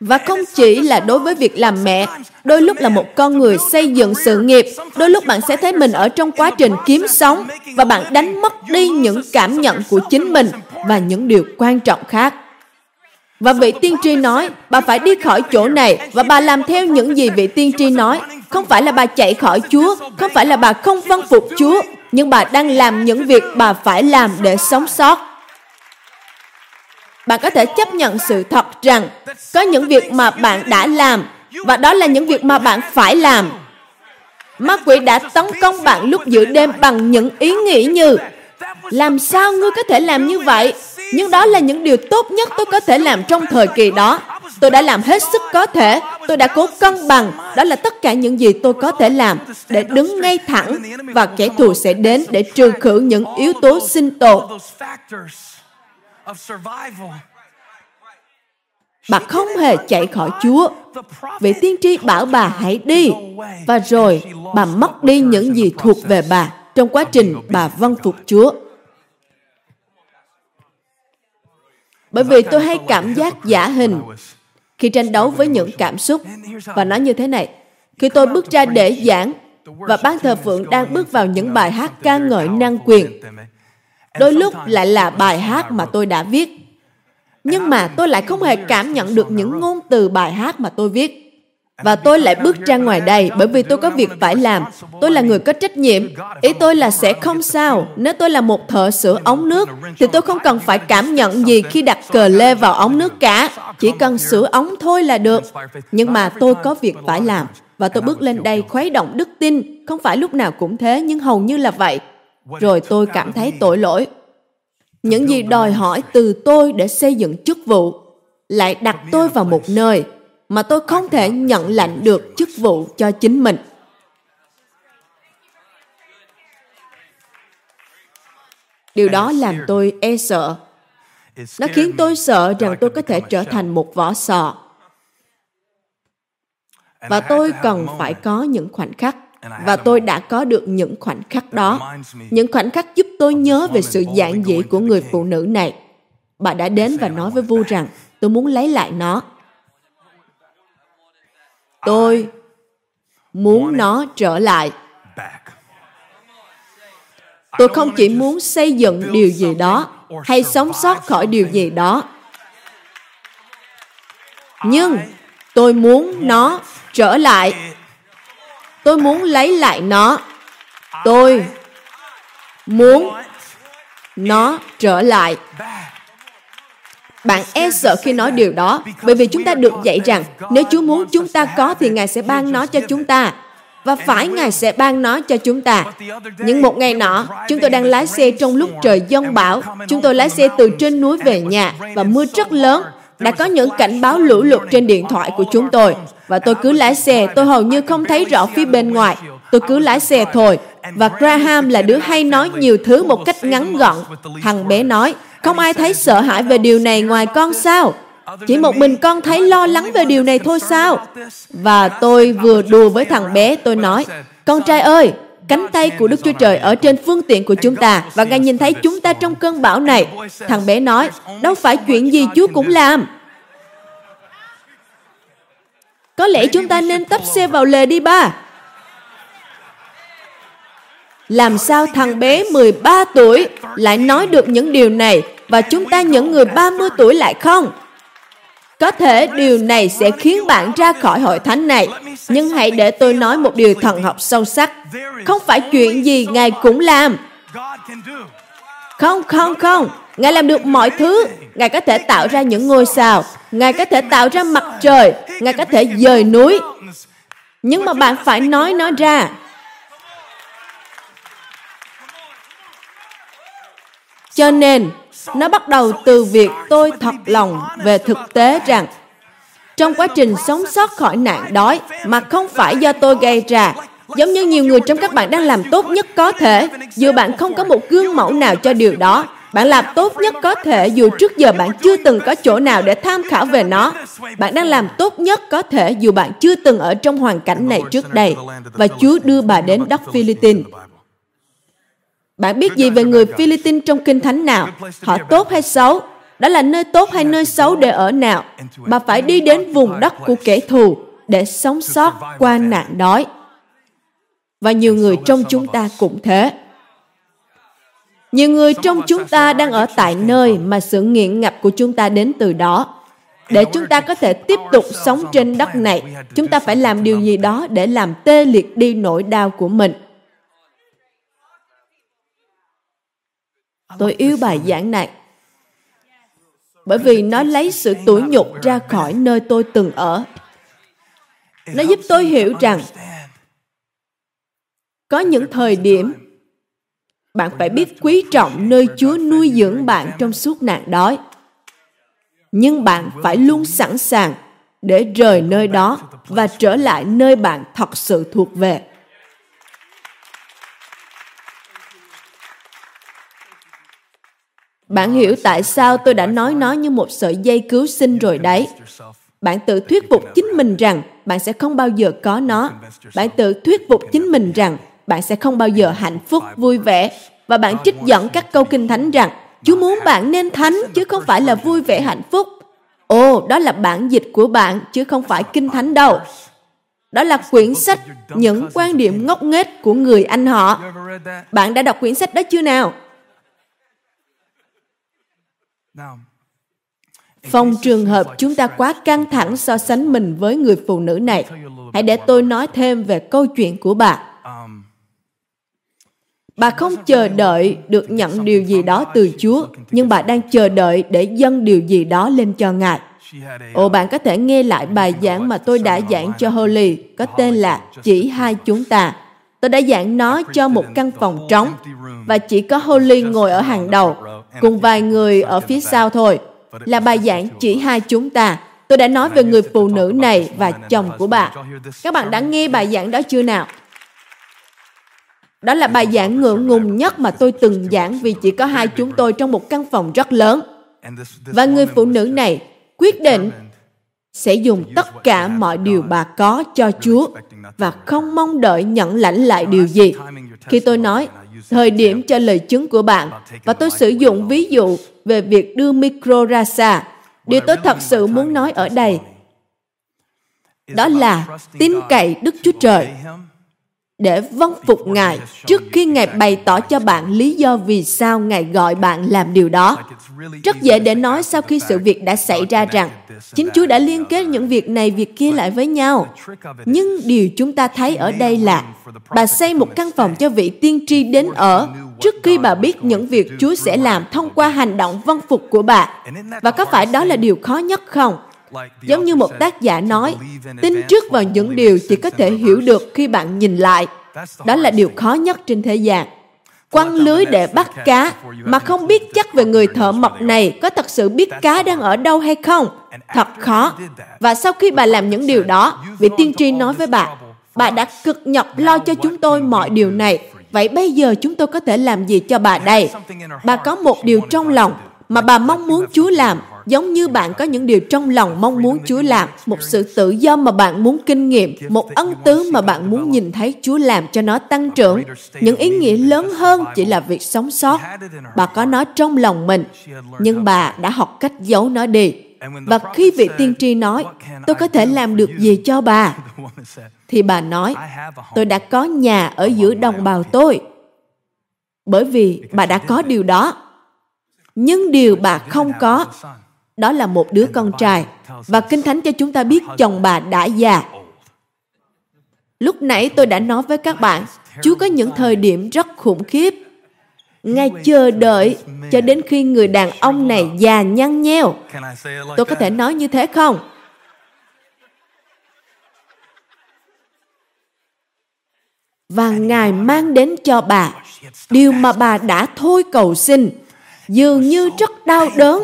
Và không chỉ là đối với việc làm mẹ, đôi lúc là một con người xây dựng sự nghiệp, đôi lúc bạn sẽ thấy mình ở trong quá trình kiếm sống và bạn đánh mất đi những cảm nhận của chính mình và những điều quan trọng khác. Và vị tiên tri nói, bà phải đi khỏi chỗ này và bà làm theo những gì vị tiên tri nói. Không phải là bà chạy khỏi Chúa, không phải là bà không vâng phục Chúa, nhưng bà đang làm những việc bà phải làm để sống sót. Bạn có thể chấp nhận sự thật rằng có những việc mà bạn đã làm và đó là những việc mà bạn phải làm. Ma quỷ đã tấn công bạn lúc giữa đêm bằng những ý nghĩ như, làm sao ngươi có thể làm như vậy? Nhưng đó là những điều tốt nhất tôi có thể làm trong thời kỳ đó. Tôi đã làm hết sức có thể. Tôi đã cố cân bằng. Đó là tất cả những gì tôi có thể làm để đứng ngay thẳng và kẻ thù sẽ đến để trừ khử những yếu tố sinh tồn. Bà không hề chạy khỏi Chúa. Vị tiên tri bảo bà hãy đi. Và rồi bà mất đi những gì thuộc về bà trong quá trình bà vâng phục Chúa. Bởi vì tôi hay cảm giác giả hình khi tranh đấu với những cảm xúc. Và nói như thế này, khi tôi bước ra để giảng và ban thờ phượng đang bước vào những bài hát ca ngợi năng quyền, đôi lúc lại là bài hát mà tôi đã viết. Nhưng mà tôi lại không hề cảm nhận được những ngôn từ bài hát mà tôi viết. Và tôi lại bước ra ngoài đây bởi vì tôi có việc phải làm. Tôi là người có trách nhiệm. Ý tôi là sẽ không sao. Nếu tôi là một thợ sửa ống nước, thì tôi không cần phải cảm nhận gì khi đặt cờ lê vào ống nước cả. Chỉ cần sửa ống thôi là được. Nhưng mà tôi có việc phải làm. Và tôi bước lên đây khuấy động đức tin. Không phải lúc nào cũng thế, nhưng hầu như là vậy. Rồi tôi cảm thấy tội lỗi. Những gì đòi hỏi từ tôi để xây dựng chức vụ lại đặt tôi vào một nơi mà tôi không thể nhận lãnh được chức vụ cho chính mình. Điều đó làm tôi e sợ. Nó khiến tôi sợ rằng tôi có thể trở thành một vỏ sò. Và tôi cần phải có những khoảnh khắc và tôi đã có được những khoảnh khắc đó. Những khoảnh khắc giúp tôi nhớ về sự giản dị của người phụ nữ này. Bà đã đến và nói với vua rằng, tôi muốn lấy lại nó tôi muốn nó trở lại. Tôi không chỉ muốn xây dựng điều gì đó hay sống sót khỏi điều gì đó. Nhưng tôi muốn nó trở lại. Tôi muốn lấy lại nó. Tôi muốn nó trở lại bạn e sợ khi nói điều đó, bởi vì chúng ta được dạy rằng nếu Chúa muốn chúng ta có thì Ngài sẽ ban nó cho chúng ta. Và phải Ngài sẽ ban nó cho chúng ta. Nhưng một ngày nọ, chúng tôi đang lái xe trong lúc trời giông bão. Chúng tôi lái xe từ trên núi về nhà và mưa rất lớn. Đã có những cảnh báo lũ lụt trên điện thoại của chúng tôi. Và tôi cứ lái xe, tôi hầu như không thấy rõ phía bên ngoài. Tôi cứ lái xe thôi. Và Graham là đứa hay nói nhiều thứ một cách ngắn gọn. Thằng bé nói, không ai thấy sợ hãi về điều này ngoài con sao? Chỉ một mình con thấy lo lắng về điều này thôi sao? Và tôi vừa đùa với thằng bé, tôi nói, con trai ơi, cánh tay của Đức Chúa Trời ở trên phương tiện của chúng ta và Ngài nhìn thấy chúng ta trong cơn bão này. Thằng bé nói, đâu phải chuyện gì Chúa cũng làm. Có lẽ chúng ta nên tấp xe vào lề đi ba. Làm sao thằng bé 13 tuổi lại nói được những điều này và chúng ta những người 30 tuổi lại không? Có thể điều này sẽ khiến bạn ra khỏi hội thánh này, nhưng hãy để tôi nói một điều thần học sâu sắc. Không phải chuyện gì Ngài cũng làm. Không, không, không. Ngài làm được mọi thứ. Ngài có thể tạo ra những ngôi sao. Ngài có thể tạo ra mặt trời. Ngài có thể dời núi. Nhưng mà bạn phải nói nó ra. Cho nên, nó bắt đầu từ việc tôi thật lòng về thực tế rằng trong quá trình sống sót khỏi nạn đói mà không phải do tôi gây ra, giống như nhiều người trong các bạn đang làm tốt nhất có thể, dù bạn không có một gương mẫu nào cho điều đó, bạn làm tốt nhất có thể dù trước giờ bạn chưa từng có chỗ nào để tham khảo về nó. Bạn đang làm tốt nhất có thể dù bạn chưa từng ở trong hoàn cảnh này trước đây. Và Chúa đưa bà đến đất Philippines. Bạn biết gì về người Philippines trong Kinh Thánh nào? Họ tốt hay xấu? Đó là nơi tốt hay nơi xấu để ở nào? Bà phải đi đến vùng đất của kẻ thù để sống sót qua nạn đói. Và nhiều người trong chúng ta cũng thế. Nhiều người trong chúng ta đang ở tại nơi mà sự nghiện ngập của chúng ta đến từ đó. Để chúng ta có thể tiếp tục sống trên đất này, chúng ta phải làm điều gì đó để làm tê liệt đi nỗi đau của mình. Tôi yêu bài giảng này bởi vì nó lấy sự tủi nhục ra khỏi nơi tôi từng ở. Nó giúp tôi hiểu rằng, có những thời điểm, bạn phải biết quý trọng nơi Chúa nuôi dưỡng bạn trong suốt nạn đói. Nhưng bạn phải luôn sẵn sàng để rời nơi đó và trở lại nơi bạn thật sự thuộc về. Bạn hiểu tại sao tôi đã nói nó như một sợi dây cứu sinh rồi đấy. Bạn tự thuyết phục chính mình rằng bạn sẽ không bao giờ có nó. Bạn tự thuyết phục chính mình rằng bạn sẽ không bao giờ hạnh phúc, vui vẻ. Và bạn trích dẫn các câu kinh thánh rằng Chúa muốn bạn nên thánh chứ không phải là vui vẻ hạnh phúc. Ồ, đó là bản dịch của bạn chứ không phải kinh thánh đâu. Đó là quyển sách Những quan điểm ngốc nghếch của người anh họ. Bạn đã đọc quyển sách đó chưa nào? Phòng trường hợp chúng ta quá căng thẳng so sánh mình với người phụ nữ này. Hãy để tôi nói thêm về câu chuyện của bà. Bà không chờ đợi được nhận điều gì đó từ Chúa, nhưng bà đang chờ đợi để dâng điều gì đó lên cho Ngài. Ồ, bạn có thể nghe lại bài giảng mà tôi đã giảng cho Holly, có tên là Chỉ hai chúng ta. Tôi đã giảng nó cho một căn phòng trống, và chỉ có Holly ngồi ở hàng đầu, cùng vài người ở phía sau thôi. Là bài giảng Chỉ hai chúng ta. Tôi đã nói về người phụ nữ này và chồng của bà. Các bạn đã nghe bài giảng đó chưa nào? Đó là bài giảng ngượng ngùng nhất mà tôi từng giảng vì chỉ có hai chúng tôi trong một căn phòng rất lớn. Và người phụ nữ này quyết định sẽ dùng tất cả mọi điều bà có cho Chúa và không mong đợi nhận lãnh lại điều gì. Khi tôi nói thời điểm cho lời chứng của bạn và tôi sử dụng ví dụ về việc đưa micro ra xa, điều tôi thật sự muốn nói ở đây đó là tin cậy Đức Chúa Trời để vâng phục Ngài trước khi Ngài bày tỏ cho bạn lý do vì sao Ngài gọi bạn làm điều đó. Rất dễ để nói sau khi sự việc đã xảy ra rằng chính Chúa đã liên kết những việc này việc kia lại với nhau. Nhưng điều chúng ta thấy ở đây là bà xây một căn phòng cho vị tiên tri đến ở trước khi bà biết những việc Chúa sẽ làm thông qua hành động vâng phục của bà. Và có phải đó là điều khó nhất không? Giống như một tác giả nói, tin trước vào những điều chỉ có thể hiểu được khi bạn nhìn lại. Đó là điều khó nhất trên thế gian. Quăng lưới để bắt cá mà không biết chắc về người thợ mộc này có thật sự biết cá đang ở đâu hay không. Thật khó. Và sau khi bà làm những điều đó, vị tiên tri nói với bà, bà đã cực nhọc lo cho chúng tôi mọi điều này. Vậy bây giờ chúng tôi có thể làm gì cho bà đây? Bà có một điều trong lòng mà bà mong muốn Chúa làm giống như bạn có những điều trong lòng mong muốn Chúa làm, một sự tự do mà bạn muốn kinh nghiệm, một ân tứ mà bạn muốn nhìn thấy Chúa làm cho nó tăng trưởng. Những ý nghĩa lớn hơn chỉ là việc sống sót. Bà có nó trong lòng mình, nhưng bà đã học cách giấu nó đi. Và khi vị tiên tri nói, tôi có thể làm được gì cho bà? Thì bà nói, tôi đã có nhà ở giữa đồng bào tôi. Bởi vì bà đã có điều đó. Nhưng điều bà không có đó là một đứa con trai. Và Kinh Thánh cho chúng ta biết chồng bà đã già. Lúc nãy tôi đã nói với các bạn, Chúa có những thời điểm rất khủng khiếp. Ngài chờ đợi cho đến khi người đàn ông này già nhăn nheo. Tôi có thể nói như thế không? Và Ngài mang đến cho bà điều mà bà đã thôi cầu xin, dường như rất đau đớn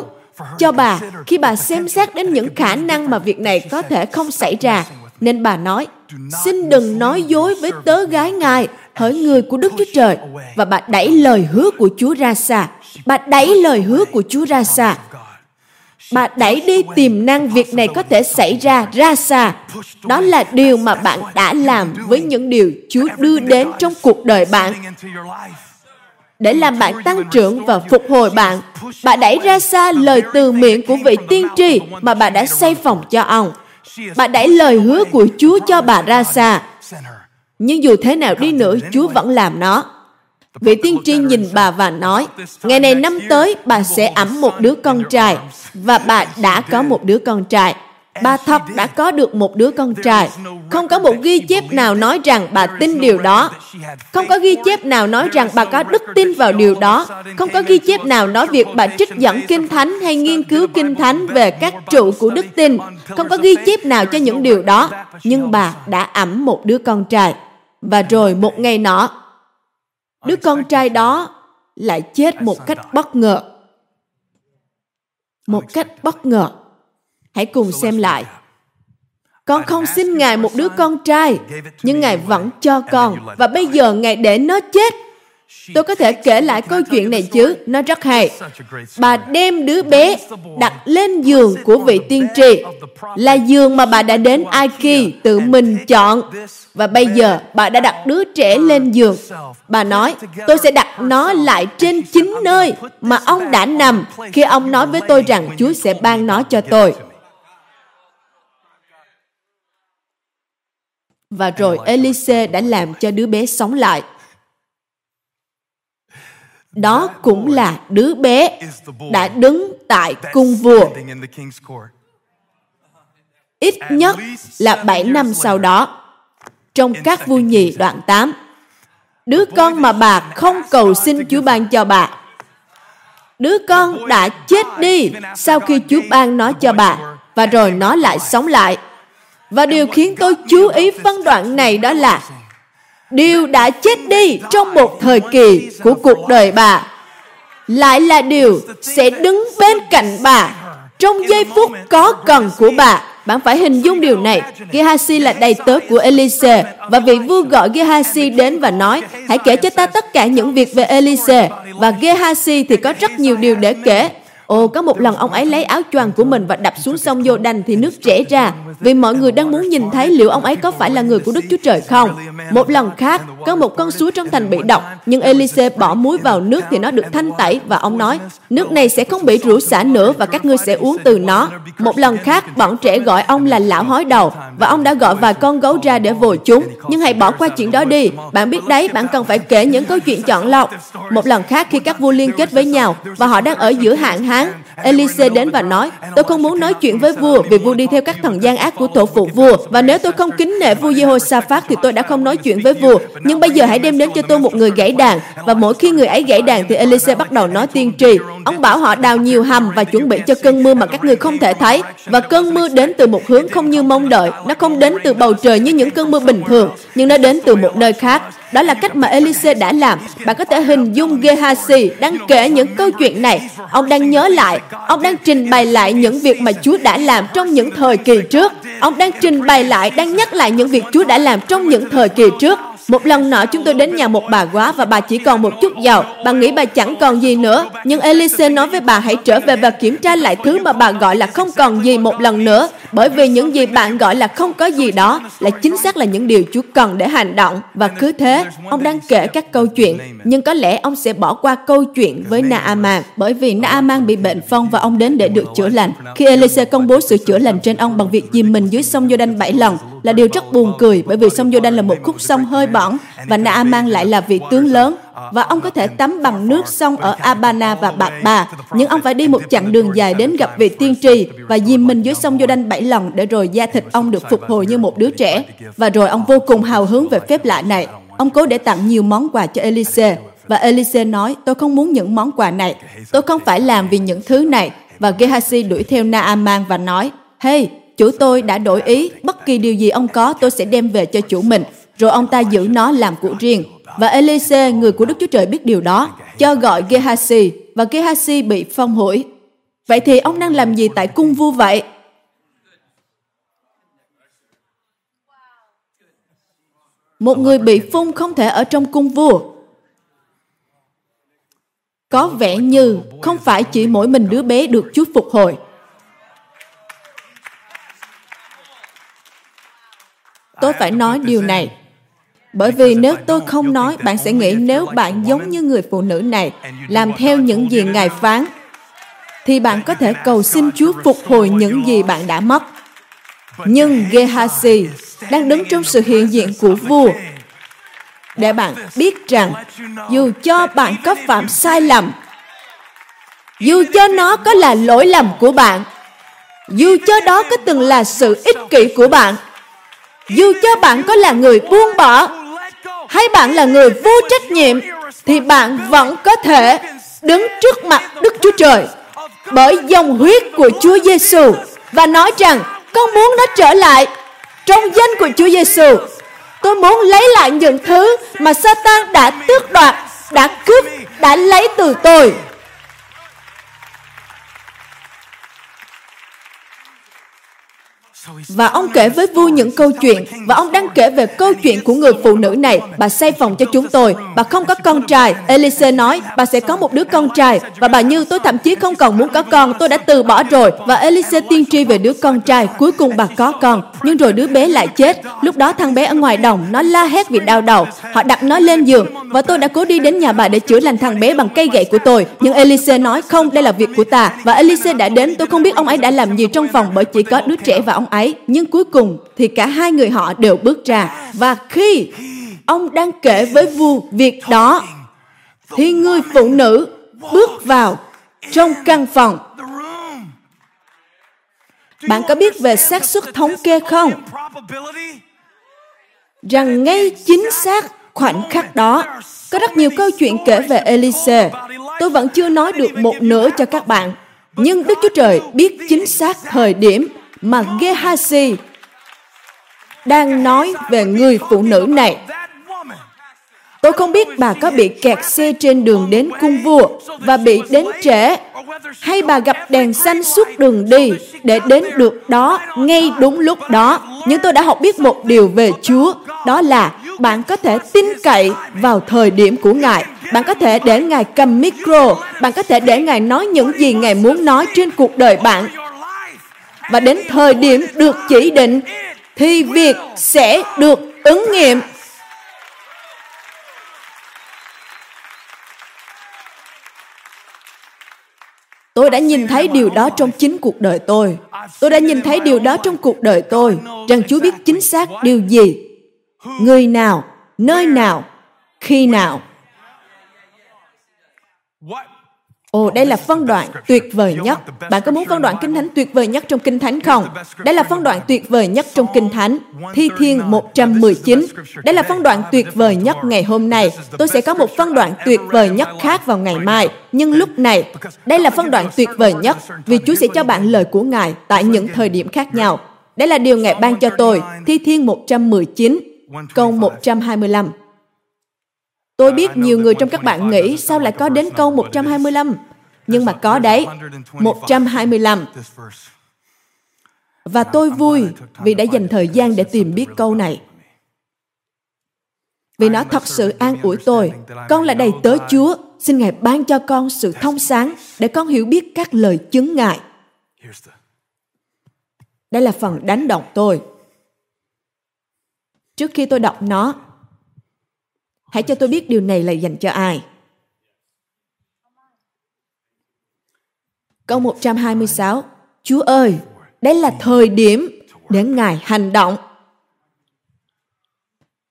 cho bà khi bà xem xét đến những khả năng mà việc này có thể không xảy ra. Nên bà nói, xin đừng nói dối với tớ gái ngài, hỡi người của Đức Chúa Trời. Và bà đẩy lời hứa của Chúa ra xa. Bà đẩy lời hứa của Chúa ra xa. Bà đẩy đi tiềm năng việc này có thể xảy ra ra xa. Đó là điều mà bạn đã làm với những điều Chúa đưa đến trong cuộc đời bạn để làm bạn tăng trưởng và phục hồi bạn. Bà đẩy ra xa lời từ miệng của vị tiên tri mà bà đã xây phòng cho ông. Bà đẩy lời hứa của Chúa cho bà ra xa. Nhưng dù thế nào đi nữa, Chúa vẫn làm nó. Vị tiên tri nhìn bà và nói, ngày này năm tới bà sẽ ẵm một đứa con trai và bà đã có một đứa con trai. Bà thật đã có được một đứa con trai. Không có một ghi chép nào nói rằng bà tin điều đó. Không có ghi chép nào nói rằng bà có đức tin vào điều đó. Không có ghi chép nào nói việc bà trích dẫn kinh thánh hay nghiên cứu kinh thánh về các trụ của đức tin. Không có ghi chép nào cho những điều đó. Nhưng bà đã ẩm một đứa con trai. Và rồi một ngày nọ, đứa con trai đó lại chết một cách bất ngờ. Một cách bất ngờ. Hãy cùng xem lại. Con không xin Ngài một đứa con trai, nhưng Ngài vẫn cho con, và bây giờ Ngài để nó chết Tôi có thể kể lại câu chuyện này chứ, nó rất hay. Bà đem đứa bé đặt lên giường của vị tiên tri, là giường mà bà đã đến Ai Kỳ tự mình chọn. Và bây giờ bà đã đặt đứa trẻ lên giường. Bà nói, tôi sẽ đặt nó lại trên chính nơi mà ông đã nằm khi ông nói với tôi rằng Chúa sẽ ban nó cho tôi. Và rồi Elise đã làm cho đứa bé sống lại đó cũng là đứa bé đã đứng tại cung vua. Ít nhất là 7 năm sau đó, trong các vua nhì đoạn 8, đứa con mà bà không cầu xin Chúa ban cho bà. Đứa con đã chết đi sau khi Chúa ban nó cho bà, và rồi nó lại sống lại. Và điều khiến tôi chú ý phân đoạn này đó là điều đã chết đi trong một thời kỳ của cuộc đời bà lại là điều sẽ đứng bên cạnh bà trong giây phút có cần của bà bạn phải hình dung điều này. Gehazi là đầy tớ của Elise và vị vua gọi Gehazi đến và nói, hãy kể cho ta tất cả những việc về Elise. Và Gehazi thì có rất nhiều điều để kể. Ồ, có một lần ông ấy lấy áo choàng của mình và đập xuống sông Vô đành thì nước chảy ra vì mọi người đang muốn nhìn thấy liệu ông ấy có phải là người của Đức Chúa Trời không. Một lần khác, có một con suối trong thành bị độc, nhưng Elise bỏ muối vào nước thì nó được thanh tẩy và ông nói, nước này sẽ không bị rủa xả nữa và các ngươi sẽ uống từ nó. Một lần khác, bọn trẻ gọi ông là lão hói đầu và ông đã gọi vài con gấu ra để vồ chúng. Nhưng hãy bỏ qua chuyện đó đi. Bạn biết đấy, bạn cần phải kể những câu chuyện chọn lọc. Một lần khác khi các vua liên kết với nhau và họ đang ở giữa hạn hắn. Elise đến và nói, tôi không muốn nói chuyện với vua vì vua đi theo các thần gian ác của tổ phụ vua. Và nếu tôi không kính nể vua Jehoshaphat thì tôi đã không nói chuyện với vua. Nhưng bây giờ hãy đem đến cho tôi một người gãy đàn. Và mỗi khi người ấy gãy đàn thì Elise bắt đầu nói tiên tri. Ông bảo họ đào nhiều hầm và chuẩn bị cho cơn mưa mà các người không thể thấy. Và cơn mưa đến từ một hướng không như mong đợi. Nó không đến từ bầu trời như những cơn mưa bình thường, nhưng nó đến từ một nơi khác. Đó là cách mà Elise đã làm. Bạn có thể hình dung Gehazi đang kể những câu chuyện này. Ông đang nhớ lại, ông đang trình bày lại những việc mà Chúa đã làm trong những thời kỳ trước. Ông đang trình bày lại, đang nhắc lại những việc Chúa đã làm trong những thời kỳ trước. Một lần nọ chúng tôi đến nhà một bà quá và bà chỉ còn một chút giàu Bà nghĩ bà chẳng còn gì nữa. Nhưng Elise nói với bà hãy trở về và kiểm tra lại thứ mà bà gọi là không còn gì một lần nữa. Bởi vì những gì bạn gọi là không có gì đó là chính xác là những điều Chúa cần để hành động. Và cứ thế, ông đang kể các câu chuyện. Nhưng có lẽ ông sẽ bỏ qua câu chuyện với Naaman. Bởi vì Naaman bị bệnh phong và ông đến để được chữa lành. Khi Elise công bố sự chữa lành trên ông bằng việc dìm mình dưới sông Jordan bảy lần là điều rất buồn cười bởi vì sông Jordan là một khúc sông hơi bỏng và Naaman lại là vị tướng lớn và ông có thể tắm bằng nước sông ở Abana và Bạc Bà. Nhưng ông phải đi một chặng đường dài đến gặp vị tiên tri và dìm mình dưới sông Jordan bảy lần để rồi da thịt ông được phục hồi như một đứa trẻ. Và rồi ông vô cùng hào hứng về phép lạ này. Ông cố để tặng nhiều món quà cho Elise. Và Elise nói, tôi không muốn những món quà này. Tôi không phải làm vì những thứ này. Và Gehazi đuổi theo Naaman và nói, Hey, chủ tôi đã đổi ý, bất kỳ điều gì ông có tôi sẽ đem về cho chủ mình. Rồi ông ta giữ nó làm của riêng. Và Elise, người của Đức Chúa Trời biết điều đó, cho gọi Gehazi và Gehazi bị phong hủi. Vậy thì ông đang làm gì tại cung vua vậy? Một người bị phun không thể ở trong cung vua. Có vẻ như không phải chỉ mỗi mình đứa bé được Chúa phục hồi. Tôi phải nói điều này bởi vì nếu tôi không nói, bạn sẽ nghĩ nếu bạn giống như người phụ nữ này, làm theo những gì Ngài phán, thì bạn có thể cầu xin Chúa phục hồi những gì bạn đã mất. Nhưng Gehazi đang đứng trong sự hiện diện của vua. để bạn biết rằng dù cho bạn có phạm sai lầm, dù cho nó có là lỗi lầm của bạn, dù cho đó có từng là sự ích kỷ của bạn, dù cho bạn có là người buông bỏ hay bạn là người vô trách nhiệm thì bạn vẫn có thể đứng trước mặt Đức Chúa Trời bởi dòng huyết của Chúa Giêsu và nói rằng con muốn nó trở lại trong danh của Chúa Giêsu. Tôi muốn lấy lại những thứ mà Satan đã tước đoạt, đã cướp đã lấy từ tôi. Và ông kể với vui những câu chuyện, Và ông đang kể về câu chuyện của người phụ nữ này. Bà xây phòng cho chúng tôi, Bà không có con trai. Elise nói, Bà sẽ có một đứa con trai, Và bà như tôi thậm chí không còn muốn có con, Tôi đã từ bỏ rồi. Và Elise tiên tri về đứa con trai, Cuối cùng bà có con. Nhưng rồi đứa bé lại chết. Lúc đó thằng bé ở ngoài đồng, Nó la hét vì đau đầu. Họ đặt nó lên giường, Và tôi đã cố đi đến nhà bà để chữa lành thằng bé bằng cây gậy của tôi. Nhưng Elise nói, Không, đây là việc của ta. Và Elise đã đến, Tôi không biết ông ấy đã làm gì trong phòng Bởi chỉ có đứa trẻ và ông ấy, nhưng cuối cùng thì cả hai người họ đều bước ra và khi ông đang kể với vua việc đó, thì người phụ nữ bước vào trong căn phòng bạn có biết về xác suất thống kê không rằng ngay chính xác khoảnh khắc đó, có rất nhiều câu chuyện kể về Elise. Tôi vẫn chưa nói được một nửa cho các bạn. Nhưng Đức Chúa Trời biết chính xác thời điểm mà Gehazi đang nói về người phụ nữ này. Tôi không biết bà có bị kẹt xe trên đường đến cung vua và bị đến trễ hay bà gặp đèn xanh suốt đường đi để đến được đó ngay đúng lúc đó. Nhưng tôi đã học biết một điều về Chúa, đó là bạn có thể tin cậy vào thời điểm của Ngài. Bạn có thể để Ngài cầm micro, bạn có thể để Ngài nói những gì Ngài muốn nói trên cuộc đời bạn và đến thời điểm được chỉ định, thì việc sẽ được ứng nghiệm. Tôi đã nhìn thấy điều đó trong chính cuộc đời tôi. Tôi đã nhìn thấy điều đó trong cuộc đời tôi. Rằng chúa biết chính xác điều gì. Người nào, nơi nào, khi nào. Ồ, đây là phân đoạn tuyệt vời nhất. Bạn có muốn phân đoạn Kinh Thánh tuyệt vời nhất trong Kinh Thánh không? Đây là phân đoạn tuyệt vời nhất trong Kinh Thánh. Thi Thiên 119. Đây là phân đoạn tuyệt vời nhất ngày hôm nay. Tôi sẽ có một phân đoạn tuyệt vời nhất khác vào ngày mai. Nhưng lúc này, đây là phân đoạn tuyệt vời nhất vì Chúa sẽ cho bạn lời của Ngài tại những thời điểm khác nhau. Đây là điều Ngài ban cho tôi. Thi Thiên 119, câu 125. Tôi biết nhiều người trong các bạn nghĩ sao lại có đến câu 125. Nhưng mà có đấy, 125. Và tôi vui vì đã dành thời gian để tìm biết câu này. Vì nó thật sự an ủi tôi. Con là đầy tớ Chúa. Xin Ngài ban cho con sự thông sáng để con hiểu biết các lời chứng ngại. Đây là phần đánh động tôi. Trước khi tôi đọc nó, Hãy cho tôi biết điều này là dành cho ai. Câu 126 Chúa ơi, đây là thời điểm để Ngài hành động.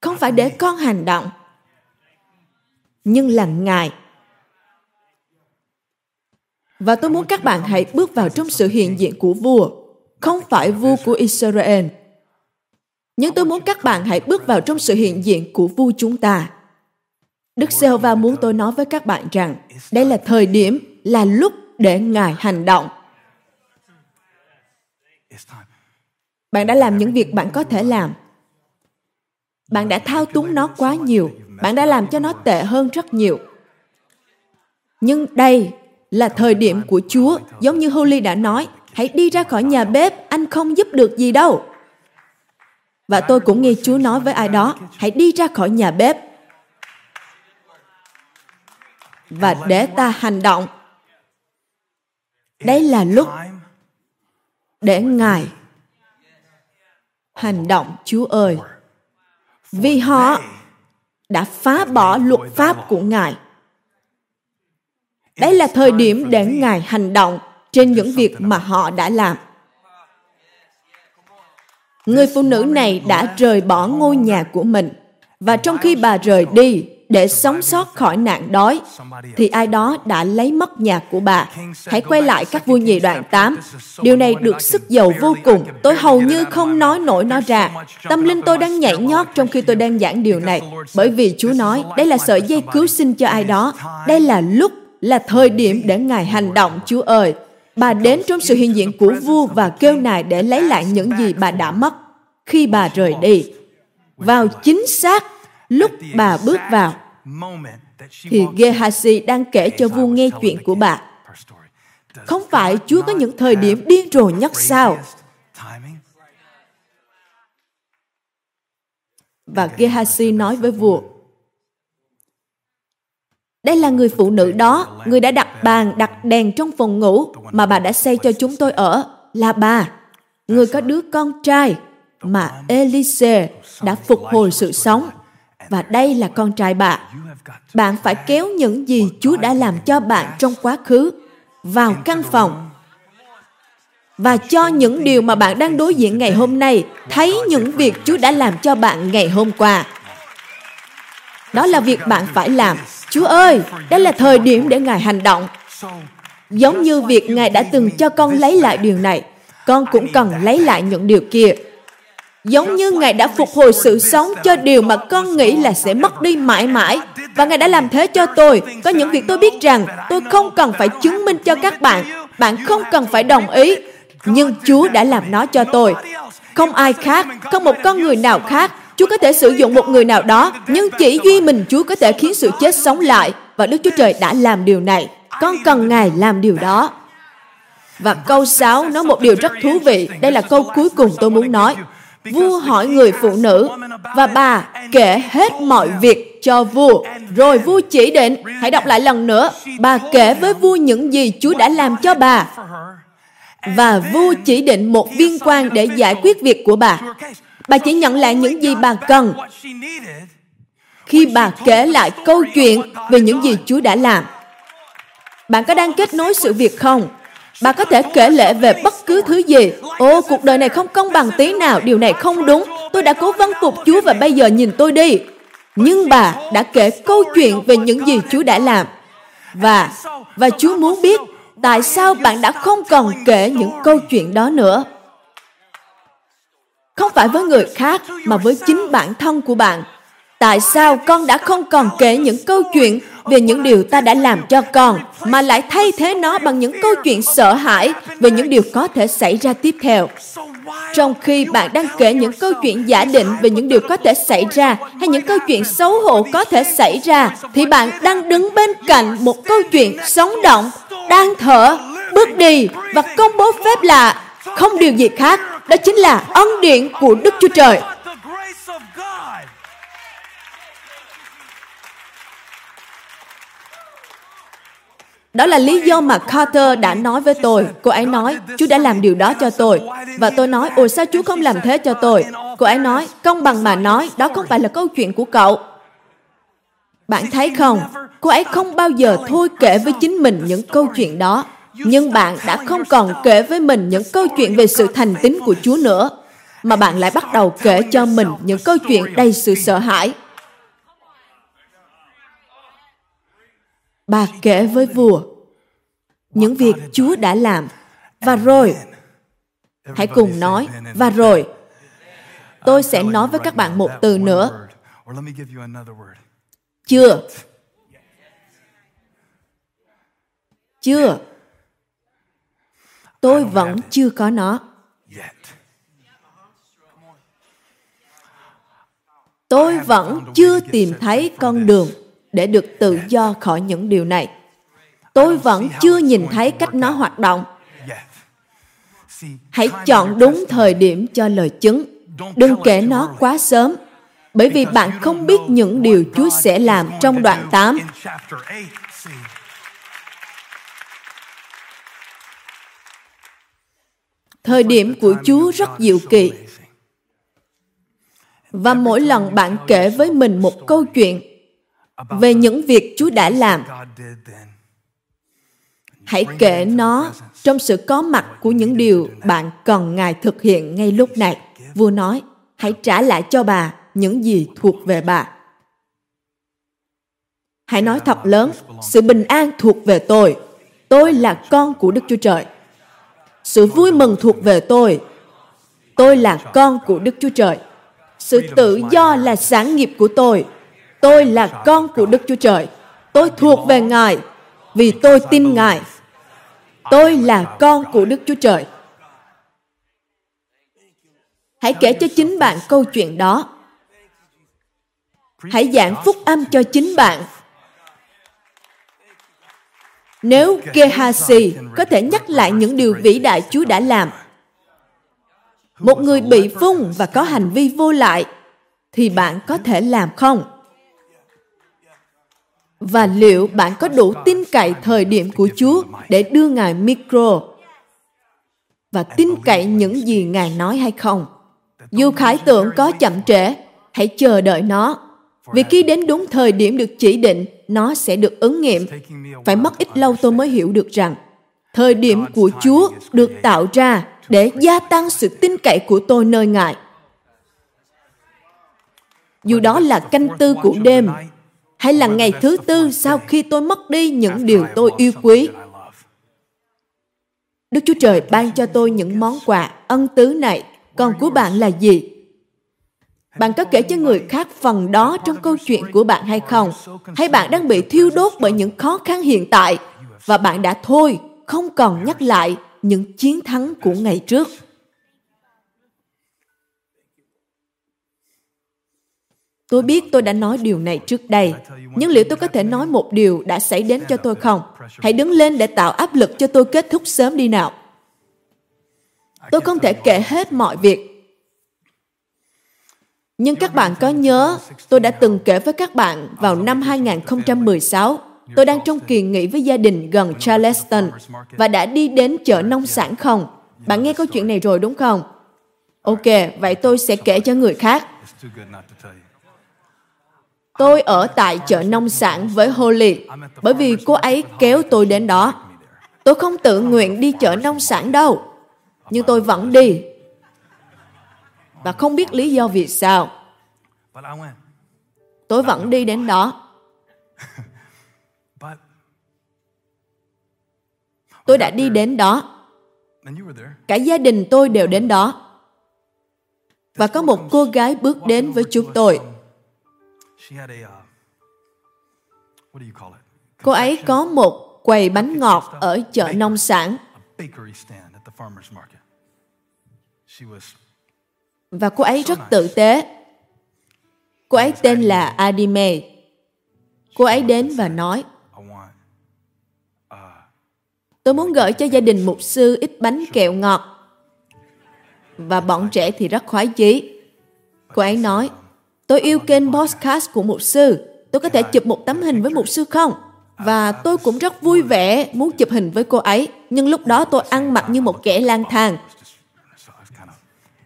Không phải để con hành động, nhưng là Ngài. Và tôi muốn các bạn hãy bước vào trong sự hiện diện của vua, không phải vua của Israel. Nhưng tôi muốn các bạn hãy bước vào trong sự hiện diện của vua chúng ta. Đức giê va muốn tôi nói với các bạn rằng đây là thời điểm, là lúc để Ngài hành động. Bạn đã làm những việc bạn có thể làm. Bạn đã thao túng nó quá nhiều. Bạn đã làm cho nó tệ hơn rất nhiều. Nhưng đây là thời điểm của Chúa, giống như Holy đã nói, hãy đi ra khỏi nhà bếp, anh không giúp được gì đâu. Và tôi cũng nghe Chúa nói với ai đó, hãy đi ra khỏi nhà bếp, và để ta hành động. Đây là lúc để Ngài hành động, Chúa ơi. Vì họ đã phá bỏ luật pháp của Ngài. Đây là thời điểm để Ngài hành động trên những việc mà họ đã làm. Người phụ nữ này đã rời bỏ ngôi nhà của mình và trong khi bà rời đi, để sống sót khỏi nạn đói, thì ai đó đã lấy mất nhà của bà. Hãy quay lại các vua nhì đoạn 8. Điều này được sức giàu vô cùng. Tôi hầu như không nói nổi nó ra. Tâm linh tôi đang nhảy nhót trong khi tôi đang giảng điều này. Bởi vì Chúa nói, đây là sợi dây cứu sinh cho ai đó. Đây là lúc, là thời điểm để Ngài hành động, Chúa ơi. Bà đến trong sự hiện diện của vua và kêu nài để lấy lại những gì bà đã mất khi bà rời đi. Vào chính xác lúc bà bước vào thì Gehazi đang kể cho vua nghe chuyện của bà. Không phải Chúa có những thời điểm điên rồ nhất sao? Và Gehazi nói với vua, đây là người phụ nữ đó, người đã đặt bàn, đặt đèn trong phòng ngủ mà bà đã xây cho chúng tôi ở, là bà. Người có đứa con trai mà Elise đã phục hồi sự sống. Và đây là con trai bà. Bạn phải kéo những gì Chúa đã làm cho bạn trong quá khứ vào căn phòng và cho những điều mà bạn đang đối diện ngày hôm nay thấy những việc Chúa đã làm cho bạn ngày hôm qua. Đó là việc bạn phải làm. Chúa ơi, đây là thời điểm để Ngài hành động. Giống như việc Ngài đã từng cho con lấy lại điều này, con cũng cần lấy lại những điều kia. Giống như Ngài đã phục hồi sự sống cho điều mà con nghĩ là sẽ mất đi mãi mãi. Và Ngài đã làm thế cho tôi. Có những việc tôi biết rằng tôi không cần phải chứng minh cho các bạn. Bạn không cần phải đồng ý. Nhưng Chúa đã làm nó cho tôi. Không ai khác, không một con người nào khác. Chúa có thể sử dụng một người nào đó, nhưng chỉ duy mình Chúa có thể khiến sự chết sống lại. Và Đức Chúa Trời đã làm điều này. Con cần Ngài làm điều đó. Và câu 6 nói một điều rất thú vị. Đây là câu cuối cùng tôi muốn nói. Vua hỏi người phụ nữ và bà kể hết mọi việc cho vua. Rồi vua chỉ định, hãy đọc lại lần nữa, bà kể với vua những gì Chúa đã làm cho bà. Và vua chỉ định một viên quan để giải quyết việc của bà. Bà chỉ nhận lại những gì bà cần. Khi bà kể lại câu chuyện về những gì Chúa đã làm, bạn có đang kết nối sự việc không? Bà có thể kể lệ về bất cứ thứ gì. Ô, cuộc đời này không công bằng tí nào, điều này không đúng. Tôi đã cố vâng phục Chúa và bây giờ nhìn tôi đi. Nhưng bà đã kể câu chuyện về những gì Chúa đã làm. Và, và Chúa muốn biết tại sao bạn đã không còn kể những câu chuyện đó nữa. Không phải với người khác, mà với chính bản thân của bạn. Tại sao con đã không còn kể những câu chuyện về những điều ta đã làm cho con, mà lại thay thế nó bằng những câu chuyện sợ hãi về những điều có thể xảy ra tiếp theo? Trong khi bạn đang kể những câu chuyện giả định về những điều có thể xảy ra hay những câu chuyện xấu hổ có thể xảy ra, thì bạn đang đứng bên cạnh một câu chuyện sống động, đang thở, bước đi và công bố phép lạ. Không điều gì khác, đó chính là ân điển của Đức Chúa Trời. Đó là lý do mà Carter đã nói với tôi. Cô ấy nói, Chúa đã làm điều đó cho tôi. Và tôi nói, ôi sao Chúa không làm thế cho tôi? Cô ấy nói, công bằng mà nói, đó không phải là câu chuyện của cậu. Bạn thấy không? Cô ấy không bao giờ thôi kể với chính mình những câu chuyện đó. Nhưng bạn đã không còn kể với mình những câu chuyện về sự thành tín của Chúa nữa. Mà bạn lại bắt đầu kể cho mình những câu chuyện đầy sự sợ hãi bà kể với vua những việc Chúa đã làm. Và rồi, hãy cùng nói, và rồi, tôi sẽ nói với các bạn một từ nữa. Chưa. Chưa. Tôi vẫn chưa có nó. Tôi vẫn chưa tìm thấy con đường để được tự do khỏi những điều này tôi vẫn chưa nhìn thấy cách nó hoạt động hãy chọn đúng thời điểm cho lời chứng đừng kể nó quá sớm, bởi vì bạn không biết những điều Chúa sẽ làm trong đoạn 8. Thời điểm của Chúa rất diệu kỳ. Và mỗi lần bạn kể với mình một câu chuyện về những việc Chúa đã làm. Hãy kể nó trong sự có mặt của những điều bạn cần Ngài thực hiện ngay lúc này. Vua nói, hãy trả lại cho bà những gì thuộc về bà. Hãy nói thật lớn, sự bình an thuộc về tôi. Tôi là con của Đức Chúa Trời. Sự vui mừng thuộc về tôi. Tôi là con của Đức Chúa Trời. Sự tự do là sản nghiệp của tôi. Tôi là con của Đức Chúa Trời. Tôi thuộc về Ngài vì tôi tin Ngài. Tôi là con của Đức Chúa Trời. Hãy kể cho chính bạn câu chuyện đó. Hãy giảng phúc âm cho chính bạn. Nếu Gehazi có thể nhắc lại những điều vĩ đại Chúa đã làm, một người bị phung và có hành vi vô lại, thì bạn có thể làm không? Và liệu bạn có đủ tin cậy thời điểm của Chúa để đưa Ngài micro và tin cậy những gì Ngài nói hay không? Dù khải tượng có chậm trễ, hãy chờ đợi nó. Vì khi đến đúng thời điểm được chỉ định, nó sẽ được ứng nghiệm. Phải mất ít lâu tôi mới hiểu được rằng, thời điểm của Chúa được tạo ra để gia tăng sự tin cậy của tôi nơi Ngài. Dù đó là canh tư của đêm, hay là ngày thứ tư sau khi tôi mất đi những điều tôi yêu quý. Đức Chúa Trời ban cho tôi những món quà ân tứ này, còn của bạn là gì? Bạn có kể cho người khác phần đó trong câu chuyện của bạn hay không? Hay bạn đang bị thiêu đốt bởi những khó khăn hiện tại và bạn đã thôi, không còn nhắc lại những chiến thắng của ngày trước? Tôi biết tôi đã nói điều này trước đây, nhưng liệu tôi có thể nói một điều đã xảy đến cho tôi không? Hãy đứng lên để tạo áp lực cho tôi kết thúc sớm đi nào. Tôi không thể kể hết mọi việc. Nhưng các bạn có nhớ, tôi đã từng kể với các bạn vào năm 2016, tôi đang trong kỳ nghỉ với gia đình gần Charleston và đã đi đến chợ nông sản không? Bạn nghe câu chuyện này rồi đúng không? Ok, vậy tôi sẽ kể cho người khác. Tôi ở tại chợ nông sản với Holly bởi vì cô ấy kéo tôi đến đó. Tôi không tự nguyện đi chợ nông sản đâu, nhưng tôi vẫn đi. Và không biết lý do vì sao. Tôi vẫn đi đến đó. Tôi đã đi đến đó. Cả gia đình tôi đều đến đó. Và có một cô gái bước đến với chúng tôi Cô ấy có một quầy bánh ngọt ở chợ nông sản. Và cô ấy rất tử tế. Cô ấy tên là Adime. Cô ấy đến và nói, uh, Tôi muốn gửi cho gia đình mục sư ít bánh kẹo ngọt. Và bọn trẻ thì rất khoái chí. Cô ấy nói, Tôi yêu kênh podcast của mục sư. Tôi có thể chụp một tấm hình với mục sư không? Và tôi cũng rất vui vẻ muốn chụp hình với cô ấy. Nhưng lúc đó tôi ăn mặc như một kẻ lang thang.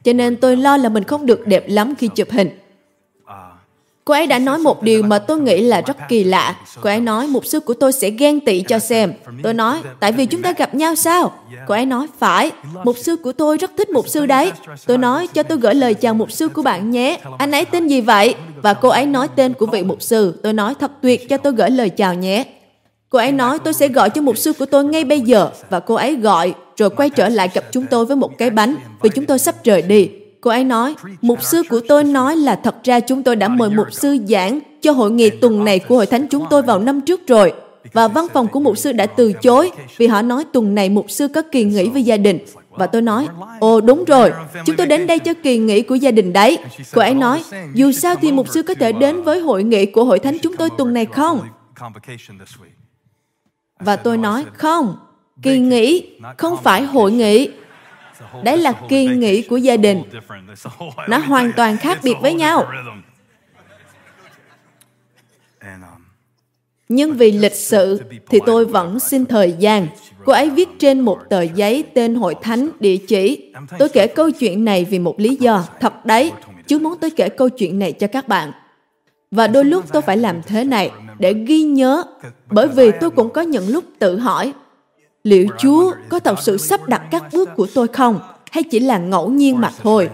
Cho nên tôi lo là mình không được đẹp lắm khi chụp hình. Cô ấy đã nói một điều mà tôi nghĩ là rất kỳ lạ. Cô ấy nói, mục sư của tôi sẽ ghen tị cho xem. Tôi nói, tại vì chúng ta gặp nhau sao? Cô ấy nói, phải, mục sư của tôi rất thích mục sư đấy. Tôi nói, cho tôi gửi lời chào mục sư của bạn nhé. Anh ấy tên gì vậy? Và cô ấy nói tên của vị mục sư. Tôi nói, thật tuyệt, cho tôi gửi lời chào nhé. Cô ấy nói, tôi sẽ gọi cho mục sư của tôi ngay bây giờ. Và cô ấy gọi, rồi quay trở lại gặp chúng tôi với một cái bánh, vì chúng tôi sắp rời đi. Cô ấy nói, mục sư của tôi nói là thật ra chúng tôi đã mời mục sư giảng cho hội nghị tuần này của hội thánh chúng tôi vào năm trước rồi. Và văn phòng của mục sư đã từ chối vì họ nói tuần này mục sư có kỳ nghỉ với gia đình. Và tôi nói, ồ đúng rồi, chúng tôi đến đây cho kỳ nghỉ của gia đình đấy. Cô ấy nói, dù sao thì mục sư có thể đến với hội nghị của hội thánh chúng tôi tuần này không? Và tôi nói, không, kỳ nghỉ, không phải hội nghị. Đấy là kỳ nghỉ của gia đình. Nó hoàn toàn khác biệt với nhau. Nhưng vì lịch sự thì tôi vẫn xin thời gian. Cô ấy viết trên một tờ giấy tên hội thánh, địa chỉ. Tôi kể câu chuyện này vì một lý do. Thật đấy, Chúa muốn tôi kể câu chuyện này cho các bạn. Và đôi lúc tôi phải làm thế này để ghi nhớ, bởi vì tôi cũng có những lúc tự hỏi, liệu Chúa có thật sự sắp đặt các bước của tôi không? Hay chỉ là ngẫu nhiên mà thôi?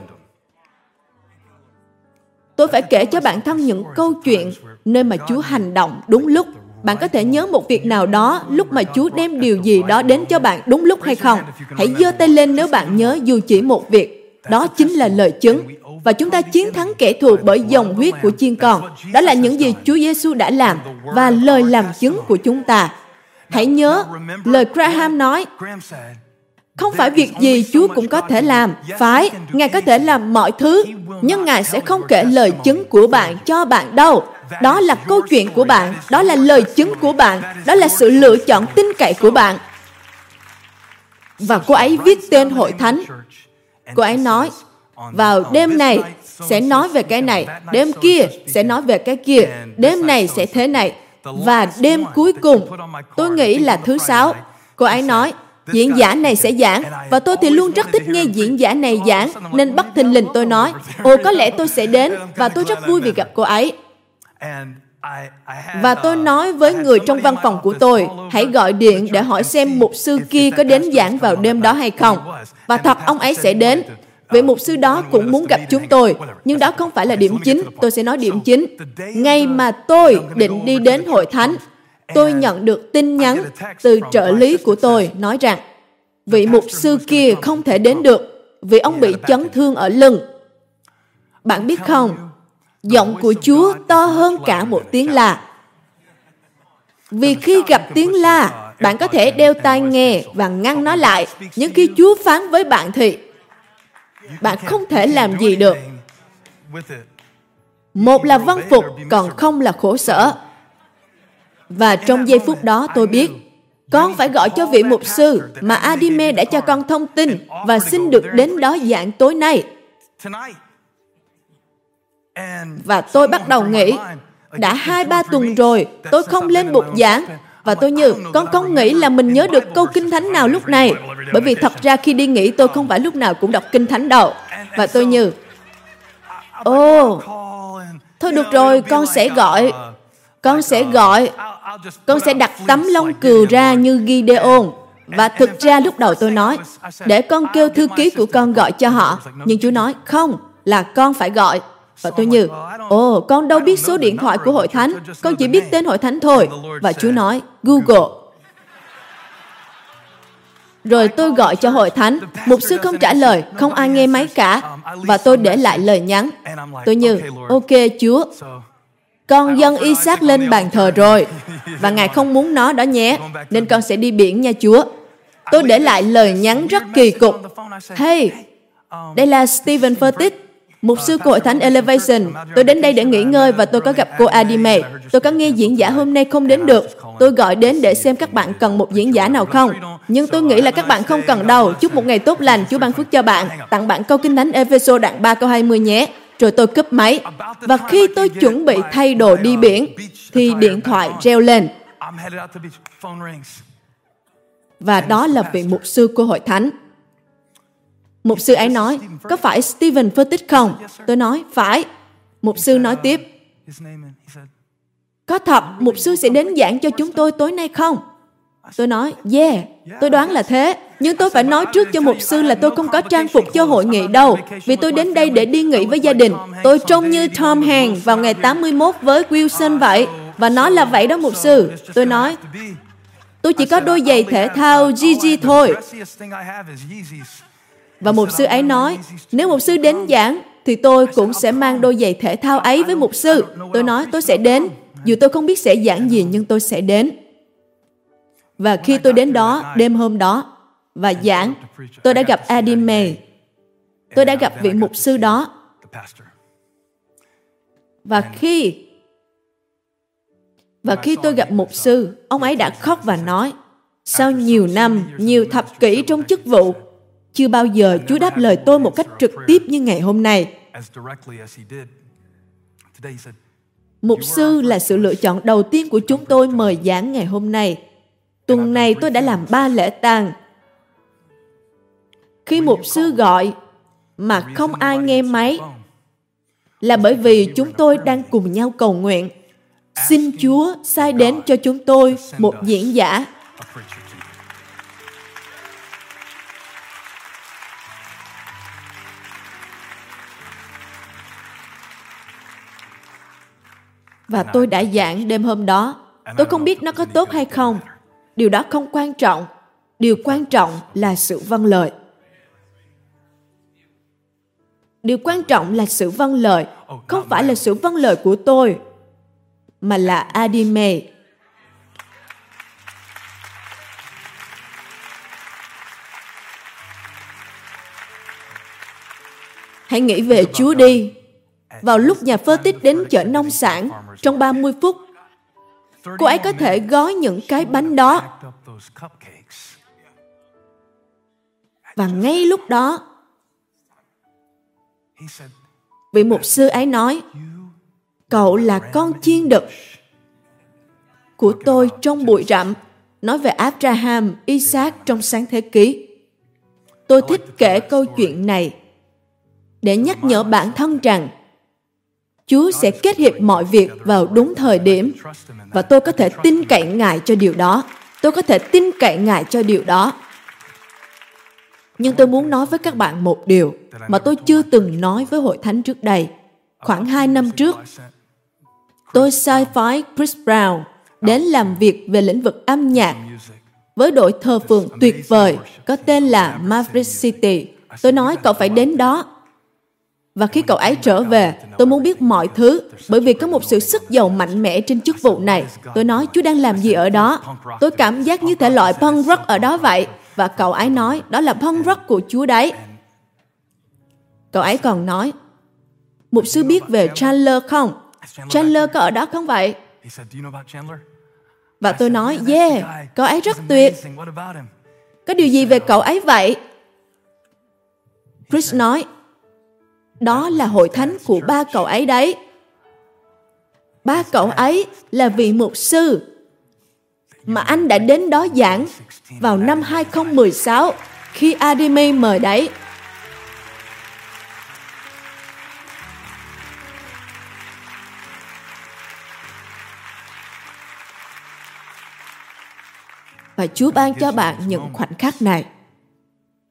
Tôi phải kể cho bản thân những câu chuyện nơi mà Chúa hành động đúng lúc. Bạn có thể nhớ một việc nào đó lúc mà Chúa đem điều gì đó đến cho bạn đúng lúc hay không? Hãy giơ tay lên nếu bạn nhớ dù chỉ một việc. Đó chính là lời chứng. Và chúng ta chiến thắng kẻ thù bởi dòng huyết của chiên con. Đó là những gì Chúa Giêsu đã làm và lời làm chứng của chúng ta. Hãy nhớ, lời Graham nói, không phải việc gì Chúa cũng có thể làm. Phải, Ngài có thể làm mọi thứ, nhưng Ngài sẽ không kể lời chứng của bạn cho bạn đâu. đó là câu chuyện của bạn đó là lời chứng của bạn đó là sự lựa chọn tin cậy của bạn. Và cô ấy viết tên hội thánh. cô ấy nói vào đêm này sẽ nói về cái này đêm kia sẽ nói về cái kia đêm này sẽ thế này và đêm cuối cùng tôi nghĩ là thứ sáu. cô ấy nói diễn giả này sẽ giảng và tôi thì luôn rất thích nghe diễn giả này giảng nên bất thình lình tôi nói ồ có lẽ tôi sẽ đến và tôi rất vui vì gặp cô ấy. Và tôi nói với người trong văn phòng của tôi hãy gọi điện để hỏi xem mục sư kia có đến giảng vào đêm đó hay không? và thật ông ấy sẽ đến Vị mục sư đó cũng muốn gặp chúng tôi, nhưng đó không phải là điểm chính. Tôi sẽ nói điểm chính. Ngày mà tôi định đi đến hội thánh, tôi nhận được tin nhắn từ trợ lý của tôi nói rằng vị mục sư kia không thể đến được vì ông bị chấn thương ở lưng. Bạn biết không, giọng của Chúa to hơn cả một tiếng la. Vì khi gặp tiếng la, bạn có thể đeo tai nghe và ngăn nó lại. Nhưng khi Chúa phán với bạn thì bạn không thể làm gì được. Một là văn phục, còn không là khổ sở. Và trong giây phút đó tôi biết, con phải gọi cho vị mục sư mà Adime đã cho con thông tin và xin được đến đó giảng tối nay. Và tôi bắt đầu nghĩ, đã hai ba tuần rồi, tôi không lên bục giảng và tôi như, con không nghĩ là mình nhớ được câu kinh thánh nào lúc này. Bởi vì thật ra khi đi nghỉ tôi không phải lúc nào cũng đọc kinh thánh đâu. Và tôi như, ồ, oh, thôi được rồi, con sẽ gọi, con sẽ gọi, con sẽ đặt tấm lông cừu ra như Gideon. Và thực ra lúc đầu tôi nói, để con kêu thư ký của con gọi cho họ. Nhưng chú nói, không, là con phải gọi. Và tôi như, ồ, oh, con đâu biết số điện thoại của hội thánh, con chỉ biết tên hội thánh thôi. Và Chúa nói, Google. Rồi tôi gọi cho hội thánh, mục sư không trả lời, không ai nghe máy cả. Và tôi để lại lời nhắn. Tôi như, ok Chúa, con dâng Isaac lên bàn thờ rồi, và Ngài không muốn nó đó nhé, nên con sẽ đi biển nha Chúa. Tôi để lại lời nhắn rất kỳ cục. Hey, đây là Stephen Furtick, Mục sư của hội thánh Elevation, tôi đến đây để nghỉ ngơi và tôi có gặp cô Adime. Tôi có nghe diễn giả hôm nay không đến được. Tôi gọi đến để xem các bạn cần một diễn giả nào không. Nhưng tôi nghĩ là các bạn không cần đâu. Chúc một ngày tốt lành, Chúa ban phước cho bạn. Tặng bạn câu kinh thánh Epheso đoạn 3 câu 20 nhé. Rồi tôi cúp máy. Và khi tôi chuẩn bị thay đồ đi biển, thì điện thoại reo lên. Và đó là vị mục sư của hội thánh. Mục sư ấy nói, có phải Stephen Furtick không? Tôi nói, phải. Mục sư nói tiếp, có thật, mục sư sẽ đến giảng cho chúng tôi tối nay không? Tôi nói, yeah, tôi đoán là thế. Nhưng tôi phải nói trước cho mục sư là tôi không có trang phục cho hội nghị đâu, vì tôi đến đây để đi nghỉ với gia đình. Tôi trông như Tom Hanks vào ngày 81 với Wilson vậy. Và nói là vậy đó mục sư. Tôi nói, tôi chỉ có đôi giày thể thao GG thôi. Và một sư ấy nói, nếu một sư đến giảng, thì tôi cũng sẽ mang đôi giày thể thao ấy với một sư. Tôi nói tôi sẽ đến, dù tôi không biết sẽ giảng gì nhưng tôi sẽ đến. Và khi tôi đến đó, đêm hôm đó, và giảng, tôi đã gặp Adim May. Tôi đã gặp vị mục sư đó. Và khi và khi tôi gặp mục sư, ông ấy đã khóc và nói, sau nhiều năm, nhiều thập kỷ trong chức vụ, chưa bao giờ Chúa đáp lời tôi một cách trực tiếp như ngày hôm nay. Mục sư là sự lựa chọn đầu tiên của chúng tôi mời giảng ngày hôm nay. Tuần này tôi đã làm ba lễ tang. Khi mục sư gọi mà không ai nghe máy là bởi vì chúng tôi đang cùng nhau cầu nguyện. Xin Chúa sai đến cho chúng tôi một diễn giả Và tôi đã giảng đêm hôm đó. Tôi không biết nó có tốt hay không. Điều đó không quan trọng. Điều quan trọng là sự vâng lời. Điều quan trọng là sự vâng lời, không phải là sự vâng lời của tôi, mà là Adime. Hãy nghĩ về Chúa đi vào lúc nhà phơ tích đến chợ nông sản trong 30 phút. Cô ấy có thể gói những cái bánh đó. Và ngay lúc đó, vị mục sư ấy nói, cậu là con chiên đực của tôi trong bụi rậm, nói về Abraham, Isaac trong sáng thế ký. Tôi thích kể câu chuyện này để nhắc nhở bản thân rằng Chúa sẽ kết hiệp mọi việc vào đúng thời điểm và tôi có thể tin cậy Ngài cho điều đó. Tôi có thể tin cậy Ngài cho điều đó. Nhưng tôi muốn nói với các bạn một điều mà tôi chưa từng nói với hội thánh trước đây. Khoảng hai năm trước, tôi sai phái Chris Brown đến làm việc về lĩnh vực âm nhạc với đội thờ phượng tuyệt vời có tên là Maverick City. Tôi nói cậu phải đến đó. Và khi cậu ấy trở về, tôi muốn biết mọi thứ bởi vì có một sự sức giàu mạnh mẽ trên chức vụ này. Tôi nói, Chúa đang làm gì ở đó? Tôi cảm giác như thể loại punk rock ở đó vậy. Và cậu ấy nói, đó là punk rock của Chúa đấy. Cậu ấy còn nói, Mục sư biết về Chandler không? Chandler có ở đó không vậy? Và tôi nói, yeah, cậu ấy rất tuyệt. Có điều gì về cậu ấy vậy? Chris nói, đó là hội thánh của ba cậu ấy đấy. Ba cậu ấy là vị mục sư mà anh đã đến đó giảng vào năm 2016 khi Adime mời đấy. và Chúa ban cho bạn những khoảnh khắc này.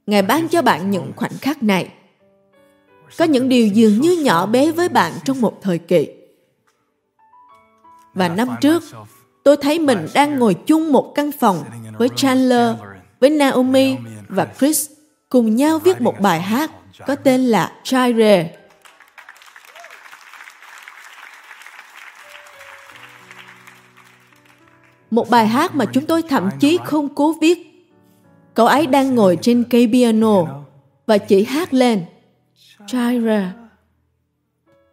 Ngài ban cho bạn những khoảnh khắc này. Có những điều dường như nhỏ bé với bạn trong một thời kỳ. Và năm trước, tôi thấy mình đang ngồi chung một căn phòng với Chandler, với Naomi và Chris cùng nhau viết một bài hát có tên là Chire. Một bài hát mà chúng tôi thậm chí không cố viết. Cậu ấy đang ngồi trên cây piano và chỉ hát lên. Jaira.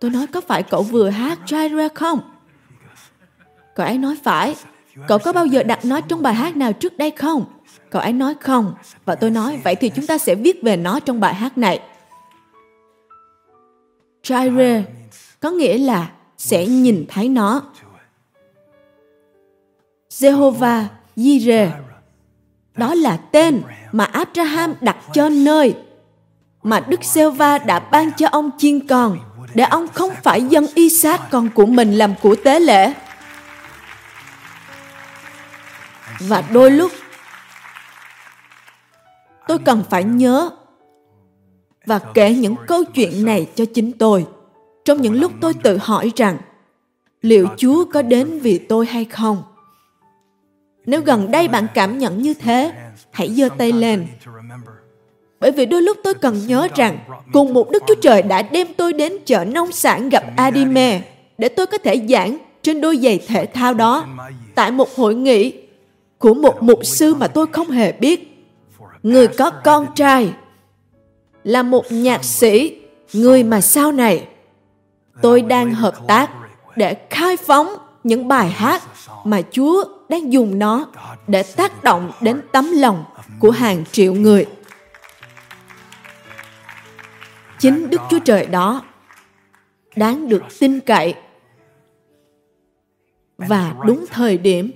Tôi nói có phải cậu vừa hát Jaira không? Cậu ấy nói phải. Cậu có bao giờ đặt nó trong bài hát nào trước đây không? Cậu ấy nói không. Và tôi nói, vậy thì chúng ta sẽ viết về nó trong bài hát này. Jaira có nghĩa là sẽ nhìn thấy nó. Jehovah Jireh. Đó là tên mà Abraham đặt cho nơi mà Đức Giê-va đã ban cho ông chiên con để ông không phải dân Isaac con của mình làm của tế lễ. Và đôi lúc tôi cần phải nhớ và kể những câu chuyện này cho chính tôi trong những lúc tôi tự hỏi rằng liệu Chúa có đến vì tôi hay không? Nếu gần đây bạn cảm nhận như thế, hãy giơ tay lên. Bởi vì đôi lúc tôi cần nhớ rằng cùng một Đức Chúa Trời đã đem tôi đến chợ nông sản gặp Adime để tôi có thể giảng trên đôi giày thể thao đó tại một hội nghị của một mục sư mà tôi không hề biết. Người có con trai là một nhạc sĩ, người mà sau này tôi đang hợp tác để khai phóng những bài hát mà Chúa đang dùng nó để tác động đến tấm lòng của hàng triệu người. Chính Đức Chúa Trời đó đáng được tin cậy và đúng thời điểm.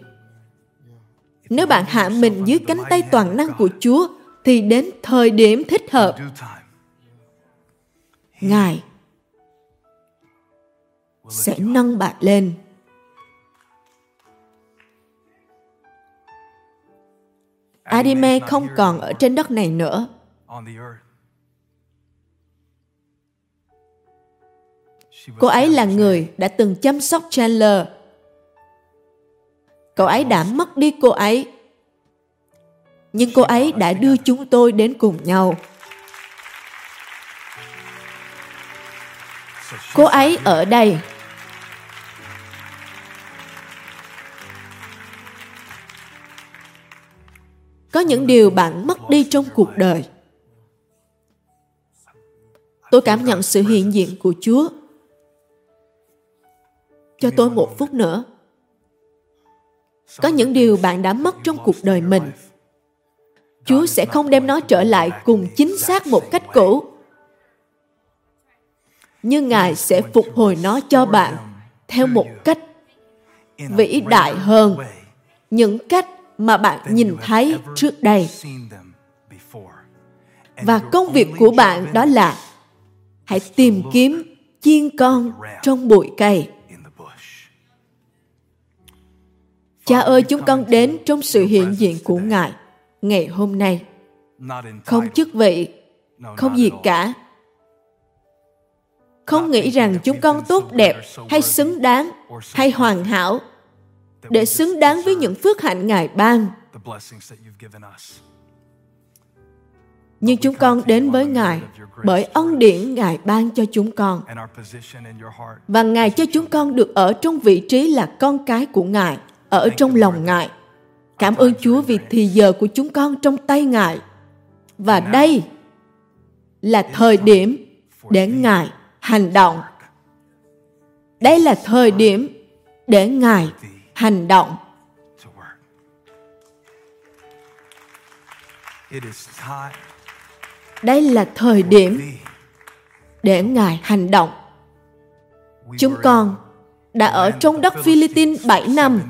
Nếu bạn hạ mình dưới cánh tay toàn năng của Chúa, thì đến thời điểm thích hợp. Ngài sẽ nâng bạn lên Adime không còn ở trên đất này nữa. Cô ấy là người đã từng chăm sóc Chandler. Cậu ấy đã mất đi cô ấy. Nhưng cô ấy đã đưa chúng tôi đến cùng nhau. Cô ấy ở đây có những điều bạn mất đi trong cuộc đời tôi cảm nhận sự hiện diện của chúa cho tôi một phút nữa. Có những điều bạn đã mất trong cuộc đời mình. Chúa sẽ không đem nó trở lại cùng chính xác một cách cũ. Nhưng Ngài sẽ phục hồi nó cho bạn theo một cách vĩ đại hơn những cách mà bạn nhìn thấy trước đây. Và công việc của bạn đó là hãy tìm kiếm chiên con trong bụi cây. Cha ơi, chúng con đến trong sự hiện diện của Ngài ngày hôm nay. Không chức vị, không gì cả. Không nghĩ rằng chúng con tốt đẹp hay xứng đáng hay hoàn hảo để xứng đáng với những phước hạnh Ngài ban. Nhưng chúng con đến với Ngài bởi ân điển Ngài ban cho chúng con. Và Ngài cho chúng con được ở trong vị trí là con cái của Ngài, ở trong lòng Ngài. Cảm ơn Chúa vì thì giờ của chúng con trong tay Ngài. Và đây là thời điểm để Ngài hành động. Đây là thời điểm để Ngài hành động. Đây là thời điểm để Ngài hành động. Chúng con đã ở trong đất Philippines 7 năm.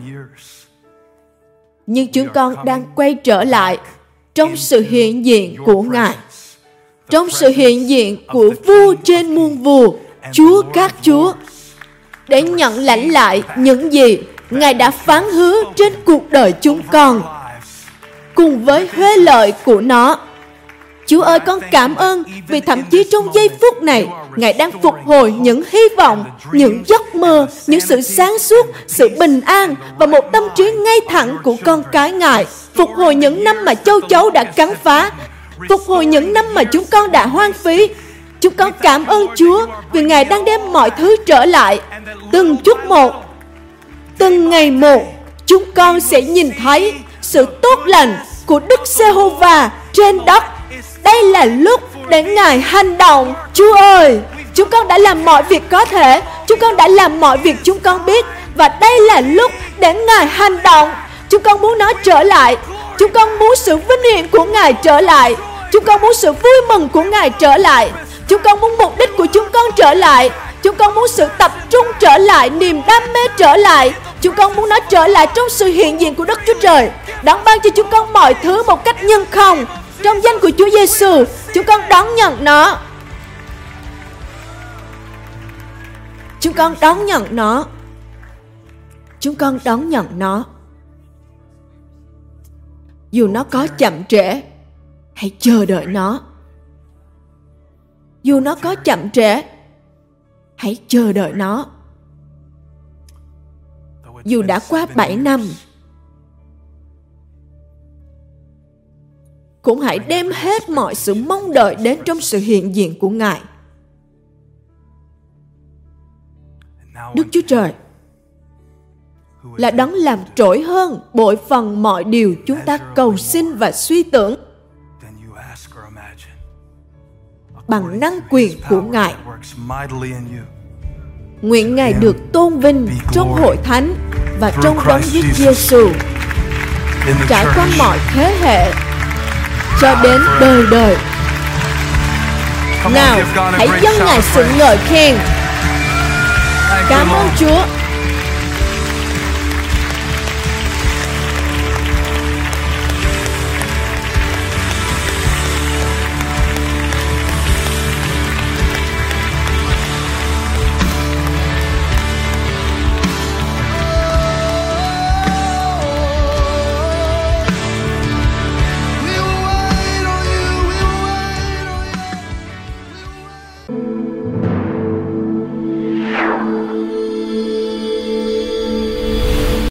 Nhưng chúng con đang quay trở lại trong sự hiện diện của Ngài. Trong sự hiện diện của vua trên muôn vua, Chúa các Chúa, để nhận lãnh lại những gì Ngài đã phán hứa trên cuộc đời chúng con cùng với huế lợi của nó. Chúa ơi, con cảm ơn vì thậm chí trong giây phút này, Ngài đang phục hồi những hy vọng, những giấc mơ, những sự sáng suốt, sự bình an và một tâm trí ngay thẳng của con cái Ngài. Phục hồi những năm mà châu chấu đã cắn phá, phục hồi những năm mà chúng con đã hoang phí. Chúng con cảm ơn Chúa vì Ngài đang đem mọi thứ trở lại, từng chút một, từng ngày một. Chúng con sẽ nhìn thấy sự tốt lành của Đức Giê-hô-va trên đất. Đây là lúc để Ngài hành động. Chúa ơi, chúng con đã làm mọi việc có thể. Chúng con đã làm mọi việc chúng con biết. Và đây là lúc để Ngài hành động. Chúng con muốn nó trở lại. Chúng con muốn sự vinh hiển của Ngài trở lại. Chúng con muốn sự vui mừng của Ngài trở lại. Chúng con muốn mục đích của chúng con trở lại. Chúng con muốn sự tập trung trở lại, niềm đam mê trở lại. Chúng con muốn nó trở lại trong sự hiện diện của Đức Chúa Trời. Đón ban cho chúng con mọi thứ một cách nhân không. Trong danh của Chúa Giêsu, chúng con đón nhận nó. Chúng con đón nhận nó. Chúng con đón nhận nó. Dù nó có chậm trễ, hãy chờ đợi nó. Dù nó có chậm trễ, hãy chờ đợi nó. Dù đã qua 7 năm, cũng hãy đem hết mọi sự mong đợi đến trong sự hiện diện của Ngài. Đức Chúa Trời là đấng làm trỗi hơn bội phần mọi điều chúng ta cầu xin và suy tưởng bằng năng quyền của Ngài. Nguyện Ngài được tôn vinh trong hội thánh và trong đấng Christ Giêsu trải qua mọi thế hệ cho đến đời đời. Nào, hãy dâng Ngài sự ngợi khen. Cảm ơn Chúa